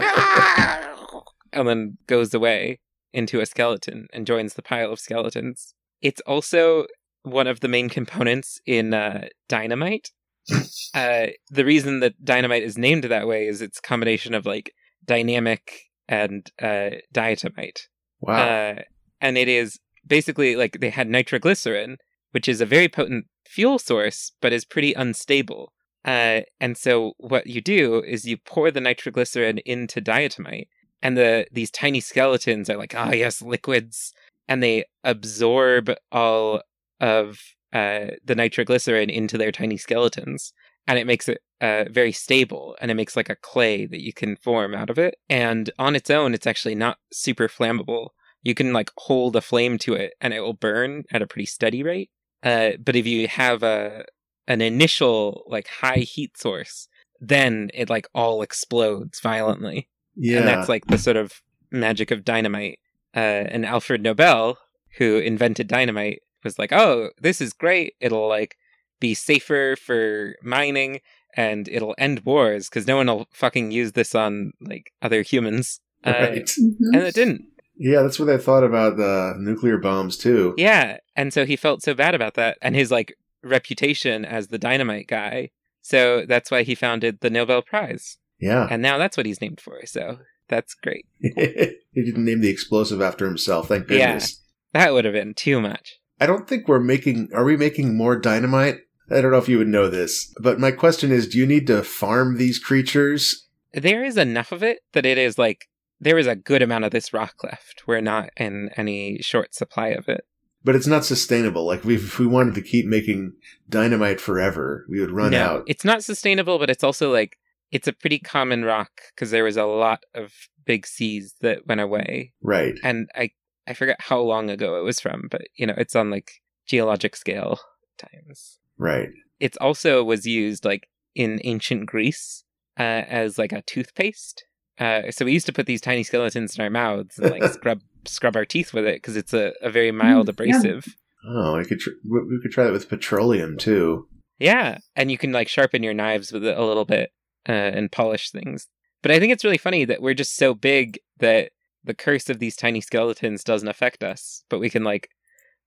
[SPEAKER 1] and then goes away into a skeleton and joins the pile of skeletons it's also one of the main components in uh, dynamite. <laughs> uh, the reason that dynamite is named that way is its combination of like dynamic and uh, diatomite.
[SPEAKER 3] Wow.
[SPEAKER 1] Uh, and it is basically like they had nitroglycerin, which is a very potent fuel source, but is pretty unstable. Uh, and so what you do is you pour the nitroglycerin into diatomite, and the these tiny skeletons are like, ah, yes, liquids, and they absorb all of uh, the nitroglycerin into their tiny skeletons, and it makes it uh, very stable, and it makes like a clay that you can form out of it. And on its own, it's actually not super flammable. You can like hold a flame to it, and it will burn at a pretty steady rate. Uh, but if you have a an initial like high heat source, then it like all explodes violently.
[SPEAKER 3] yeah.
[SPEAKER 1] And that's like the sort of magic of dynamite. Uh, and Alfred Nobel, who invented dynamite, was like, "Oh, this is great. It'll like be safer for mining, and it'll end wars because no one will fucking use this on like other humans." Uh,
[SPEAKER 3] right.
[SPEAKER 2] Mhm.
[SPEAKER 1] and it didn't.
[SPEAKER 3] Yeah, that's what I thought about the nuclear bombs too.
[SPEAKER 1] Yeah, and so he felt so bad about that, and his like reputation as the dynamite guy. So that's why he founded the Nobel Prize,
[SPEAKER 3] Yeah.
[SPEAKER 1] and now that's what he's named for. So that's great. <laughs>
[SPEAKER 3] he didn't name the explosive after himself. Thank goodness. Yeah.
[SPEAKER 1] That would have been too much.
[SPEAKER 3] I don't think we're making. Are we making more dynamite? I don't know if you would know this, but my question is: Do you need to farm these creatures?
[SPEAKER 1] there is enough of it that it is like there is a good amount of this rock left. We're not in any short supply of it.
[SPEAKER 3] But it's not sustainable. Like we, if we wanted to keep making dynamite forever, we would run
[SPEAKER 1] no,
[SPEAKER 3] out.
[SPEAKER 1] it's not sustainable, but it's also like it's a pretty common rock because there was a lot of big seas that went away,
[SPEAKER 3] Right.
[SPEAKER 1] and I I forget how long ago it was from, but you know it's on like geologic scale times.
[SPEAKER 3] Right.
[SPEAKER 1] It also was used like in ancient Greece uh, as like a toothpaste. Uh, so we used to put these tiny skeletons in our mouths and like <laughs> scrub scrub our teeth with it because it's a, a very mild
[SPEAKER 2] Mm, yeah.
[SPEAKER 1] abrasive.
[SPEAKER 3] Oh, I could. Tr- we we could try that with petroleum too.
[SPEAKER 1] Yeah, and you can like sharpen your knives with it a little bit uh, and polish things. But I think it's really funny that we're just so big that the curse of these tiny skeletons doesn't affect us, but we can like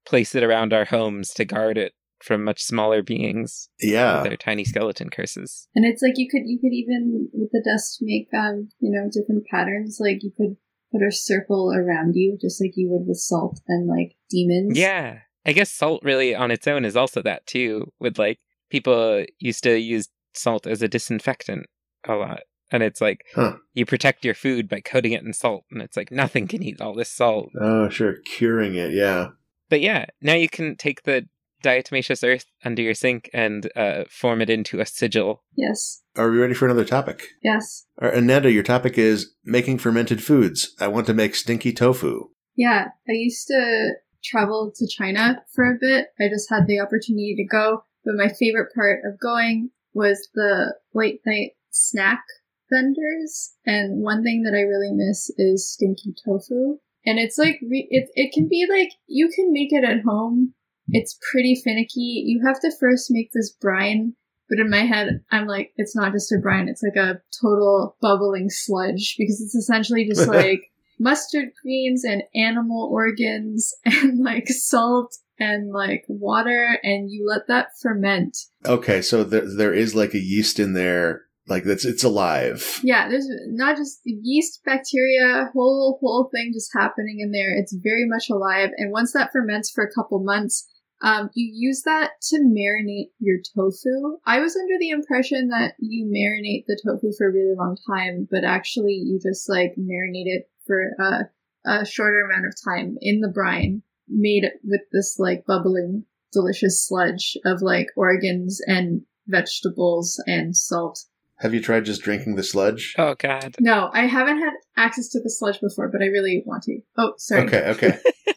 [SPEAKER 1] place it around our homes to guard it from much smaller beings.
[SPEAKER 3] Yeah.
[SPEAKER 1] with Their tiny skeleton curses.
[SPEAKER 2] And it's like you could you could even with the dust make um you know different patterns. Like you could put a circle around you, just like you would with salt and like demons.
[SPEAKER 1] Yeah, I guess salt really on its own is also that too. With like people used to use salt as a disinfectant a lot. And it's like
[SPEAKER 3] Huh.
[SPEAKER 1] you protect your food by coating it in salt. And it's like nothing can eat all this salt.
[SPEAKER 3] Oh, sure. Curing it. Yeah.
[SPEAKER 1] But yeah, now you can take the diatomaceous earth under your sink and uh, form it into a sigil.
[SPEAKER 2] Yes.
[SPEAKER 3] Are we ready for another topic?
[SPEAKER 2] Yes.
[SPEAKER 3] All right, Ananda, your topic is making fermented foods. I want to make stinky tofu.
[SPEAKER 2] Yeah. I used to travel to China for a bit. I just had the opportunity to go, but my favorite part of going was the late night snack vendors. And one thing that I really miss is stinky tofu. And it's like, re- it, it can be like, you can make it at home. It's pretty finicky. You have to first make this brine. But in my head, I'm like, it's not just a brine. It's like a total bubbling sludge because it's essentially just <laughs> like mustard greens and animal organs <laughs> and like salt and like water and you let that ferment.
[SPEAKER 3] Okay, so there, there is like a yeast in there, like that's it's alive.
[SPEAKER 2] Yeah, there's not just yeast, bacteria, whole whole thing just happening in there. It's very much alive, and once that ferments for a couple months, um, you use that to marinate your tofu. I was under the impression that you marinate the tofu for a really long time, but actually you just like marinate it for a, a shorter amount of time in the brine, made with this like bubbling, delicious sludge of like organs and vegetables and salt.
[SPEAKER 3] Have you tried just drinking the sludge?
[SPEAKER 1] Oh, God.
[SPEAKER 2] No, I haven't had access to the sludge before, but I really want to. Oh, sorry.
[SPEAKER 3] Okay, okay. <laughs>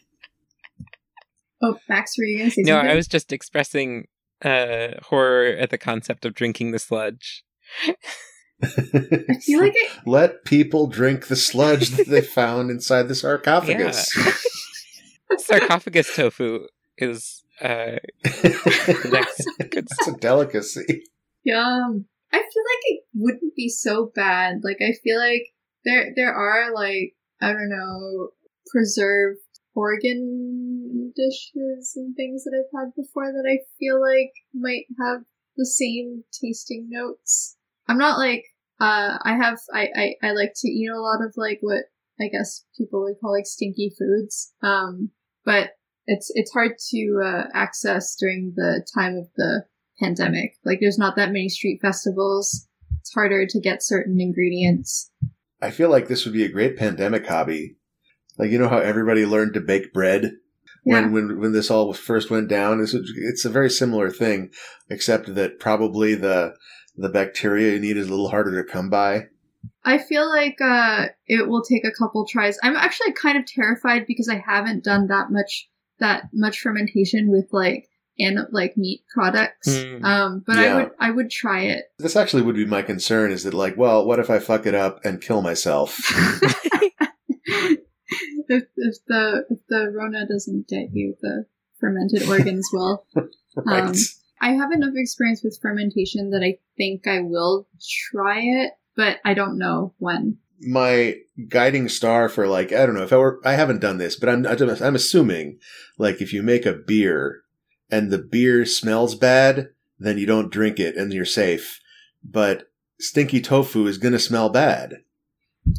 [SPEAKER 2] Oh, Max, were you going to say
[SPEAKER 1] No,
[SPEAKER 2] something?
[SPEAKER 1] I was just expressing uh, horror at the concept of drinking the sludge. <laughs>
[SPEAKER 2] I feel like it.
[SPEAKER 3] Let people drink the sludge that they <laughs> found inside the sarcophagus. <laughs>
[SPEAKER 1] Sarcophagus tofu is uh, next good
[SPEAKER 3] it's a delicacy.
[SPEAKER 2] Yum. I feel like it wouldn't be so bad. Like I feel like there there are like I don't know preserved organ dishes and things that I've had before that I feel like might have the same tasting notes. I'm not like uh I have I, I, I like to eat a lot of like what I guess people would call like stinky foods. Um but it's it's hard to uh, access during the time of the pandemic. Like there's not that many street festivals. It's harder to get certain ingredients.
[SPEAKER 3] I feel like this would be a great pandemic hobby. Like you know how everybody learned to bake bread
[SPEAKER 2] Yeah.
[SPEAKER 3] when when when this all first went down. It's, it's a very similar thing, except that probably the the bacteria you need is a little harder to come by.
[SPEAKER 2] I feel like uh, it will take a couple tries. I'm actually kind of terrified because I haven't done that much that much fermentation with like and like meat products.
[SPEAKER 1] Mm.
[SPEAKER 2] Um, but I would I would try it.
[SPEAKER 3] This actually would be my concern. Is that like, well, what if I fuck it up and kill myself? <laughs> <laughs>
[SPEAKER 2] if if the if the Rona doesn't get you, the fermented organs <laughs> will.
[SPEAKER 3] right.
[SPEAKER 2] Um, I have enough experience with fermentation that I think I will try it, but I don't know when.
[SPEAKER 3] my guiding star for like I don't know if I were I haven't done this, but I'm I'm assuming like if you make a beer and the beer smells bad, then you don't drink it and you're safe. But stinky tofu is gonna smell bad,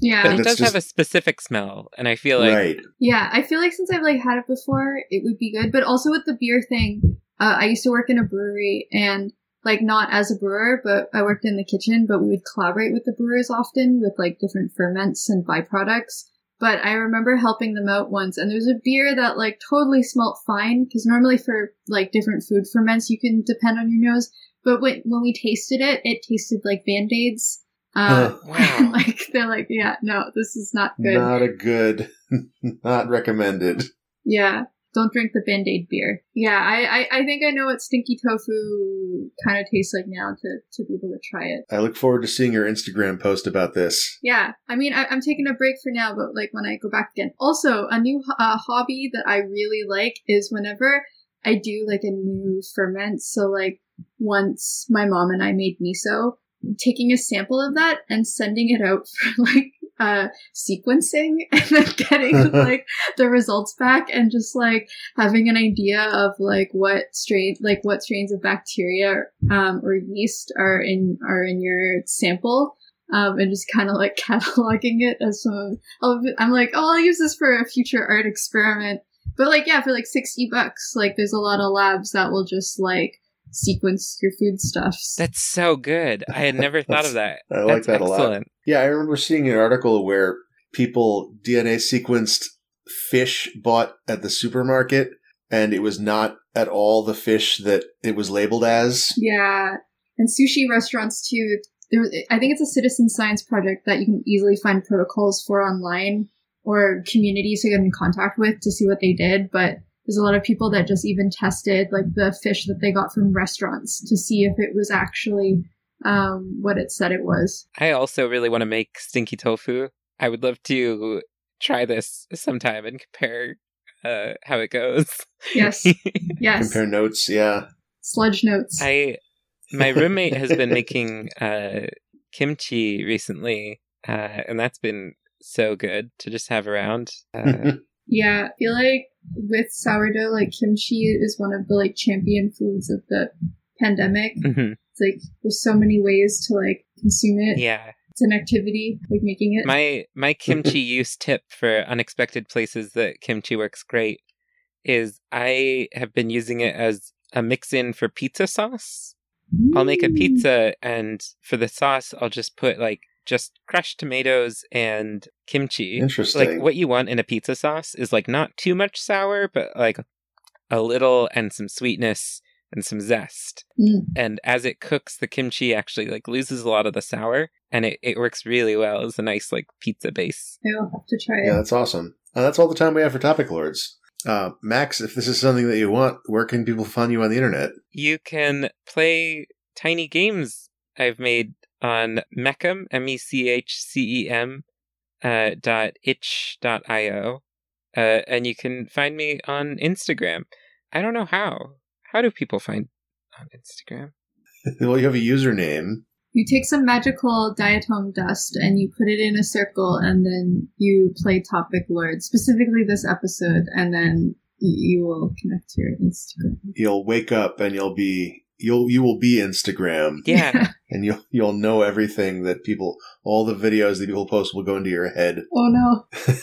[SPEAKER 2] Yeah.
[SPEAKER 1] But it does
[SPEAKER 3] just-
[SPEAKER 1] have a specific smell, and I feel like
[SPEAKER 3] right?
[SPEAKER 2] Yeah, I feel like since I've like had it before, it would be good. But also with the beer thing, uh, I used to work in a brewery and like not as a brewer, but I worked in the kitchen, but we would collaborate with the brewers often with like different ferments and byproducts. But I remember helping them out once and there was a beer that like totally smelt fine because normally for like different food ferments, you can depend on your nose. But when, when we tasted it, it tasted like band-aids. Uh,
[SPEAKER 1] Wow. <laughs>
[SPEAKER 2] like they're like, yeah, no, this is not good.
[SPEAKER 3] Not a good, <laughs> not recommended.
[SPEAKER 2] Yeah. Don't drink the Band-Aid beer. Yeah, I, I, I think I know what stinky tofu kind of tastes like now to, to be able to try it.
[SPEAKER 3] I look forward to seeing your Instagram post about this.
[SPEAKER 2] Yeah, I mean, I, I'm taking a break for now, but like when I go back again. Also, a new uh, hobby that I really like is whenever I do like a new ferment. So like once my mom and I made miso, taking a sample of that and sending it out <laughs> for like uh sequencing <laughs> and then getting <laughs> like the results back and just like having an idea of like what strain like what strains of bacteria um or yeast are in are in your sample um and just kind of like cataloging it as some I'll, i'm like oh i'll use this for a future art experiment. But like yeah for like 60 bucks like there's a lot of labs that will just like sequence your food stuffs.
[SPEAKER 1] That's so good. I had never thought of that.
[SPEAKER 3] I like
[SPEAKER 1] That's
[SPEAKER 3] that a lot. Yeah, I remember seeing an article where people DNA sequenced fish bought at the supermarket, and it was not at all the fish that it was labeled as.
[SPEAKER 2] Yeah, and sushi restaurants too. There, I think it's a citizen science project that you can easily find protocols for online or communities to get in contact with to see what they did. But there's a lot of people that just even tested like the fish that they got from restaurants to see if it was actually um, what it said it was.
[SPEAKER 1] I also really want to make stinky tofu. I would love to try this sometime and compare uh, how it goes.
[SPEAKER 2] Yes, <laughs> yes.
[SPEAKER 3] Compare notes, yeah.
[SPEAKER 2] Sludge notes.
[SPEAKER 1] I my roommate has been <laughs> making uh, kimchi recently, uh, and that's been so good to just have around. Uh, <laughs>
[SPEAKER 2] Yeah, I feel like with sourdough, like kimchi is one of the like champion foods of the pandemic.
[SPEAKER 1] mhm.
[SPEAKER 2] It's like there's so many ways to like consume it.
[SPEAKER 1] Yeah,
[SPEAKER 2] It's an activity, like making it.
[SPEAKER 1] my my kimchi use tip for unexpected places that kimchi works great is I have been using it as a mix-in for pizza sauce. I'll make a
[SPEAKER 2] Mm.
[SPEAKER 1] pizza, and for the sauce, I'll just put like just crushed tomatoes and kimchi.
[SPEAKER 3] Interesting.
[SPEAKER 1] Like what you want in a pizza sauce is like not too much sour, but like a little and some sweetness and some zest.
[SPEAKER 2] Mm.
[SPEAKER 1] And as it cooks, the kimchi actually like loses a lot of the sour, and it, it works really well as a nice like pizza base.
[SPEAKER 2] I'll have to try it.
[SPEAKER 3] Yeah, that's awesome. Uh, that's all the time we have for Topic Lords. Uh, Max, if this is something that you want, where can people find you on the internet?
[SPEAKER 1] You can play tiny games I've made on Mechem, M E C H C E M, uh, dot itch dot io, uh, and you can find me on Instagram. I don't know how. How do people find on Instagram? <laughs>
[SPEAKER 3] well, you have a username.
[SPEAKER 2] You take some magical diatom dust and you put it in a circle, and then you play Topic Lord, specifically this episode, and then you will connect to your Instagram.
[SPEAKER 3] You'll wake up and you'll be you'll you will be Instagram,
[SPEAKER 1] Yeah, <laughs>
[SPEAKER 3] and you'll you'll know everything that people, all the videos that people post will go into your head.
[SPEAKER 2] oh no.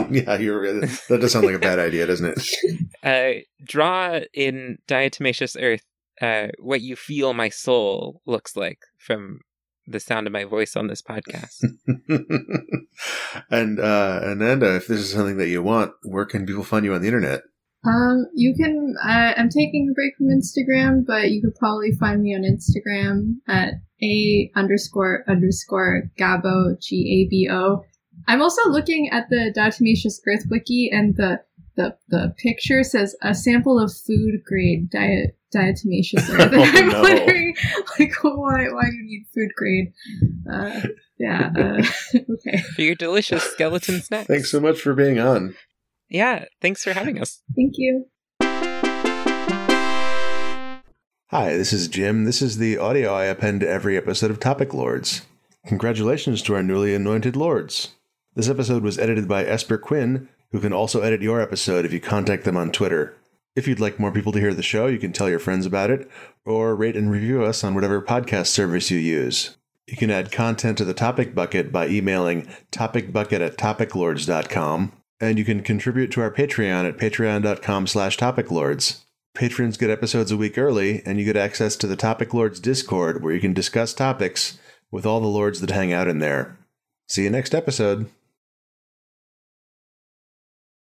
[SPEAKER 2] <laughs>
[SPEAKER 3] yeah, you're that does sound like a bad idea, doesn't it? <laughs>
[SPEAKER 1] uh, draw in diatomaceous earth uh, what you feel my soul looks like from the sound of my voice on this podcast.
[SPEAKER 3] and uh, Ananda, if this is something that you want, where can people find you on the internet?
[SPEAKER 2] Um, you can. Uh, I'm taking a break from Instagram, but you could probably find me on Instagram at a underscore underscore gabo g a b o. I'm also looking at the Diatomaceous Earth wiki, and the the the picture says a sample of food grade diet diatomaceous <laughs> earth.
[SPEAKER 3] Oh,
[SPEAKER 2] I'm
[SPEAKER 3] no.
[SPEAKER 2] wondering, like, why why do you need food grade? Uh, yeah. Uh, <laughs> okay.
[SPEAKER 1] for your delicious skeleton snacks.
[SPEAKER 3] Thanks so much for being on.
[SPEAKER 1] Yeah, thanks for having us. <laughs>
[SPEAKER 2] Thank you.
[SPEAKER 3] Hi, this is Jim. This is the audio I append to every episode of Topic Lords. Congratulations to our newly anointed lords. This episode was edited by Esper Quinn, who can also edit your episode if you contact them on Twitter. If you'd like more people to hear the show, you can tell your friends about it, or rate and review us on whatever podcast service you use. You can add content to the topic bucket by emailing topicbucket at topiclords.com, and you can contribute to our Patreon at patreon.com slash topiclords. Patrons get episodes a week early, and you get access to the Topic Lords Discord where you can discuss topics with all the lords that hang out in there. See you next episode.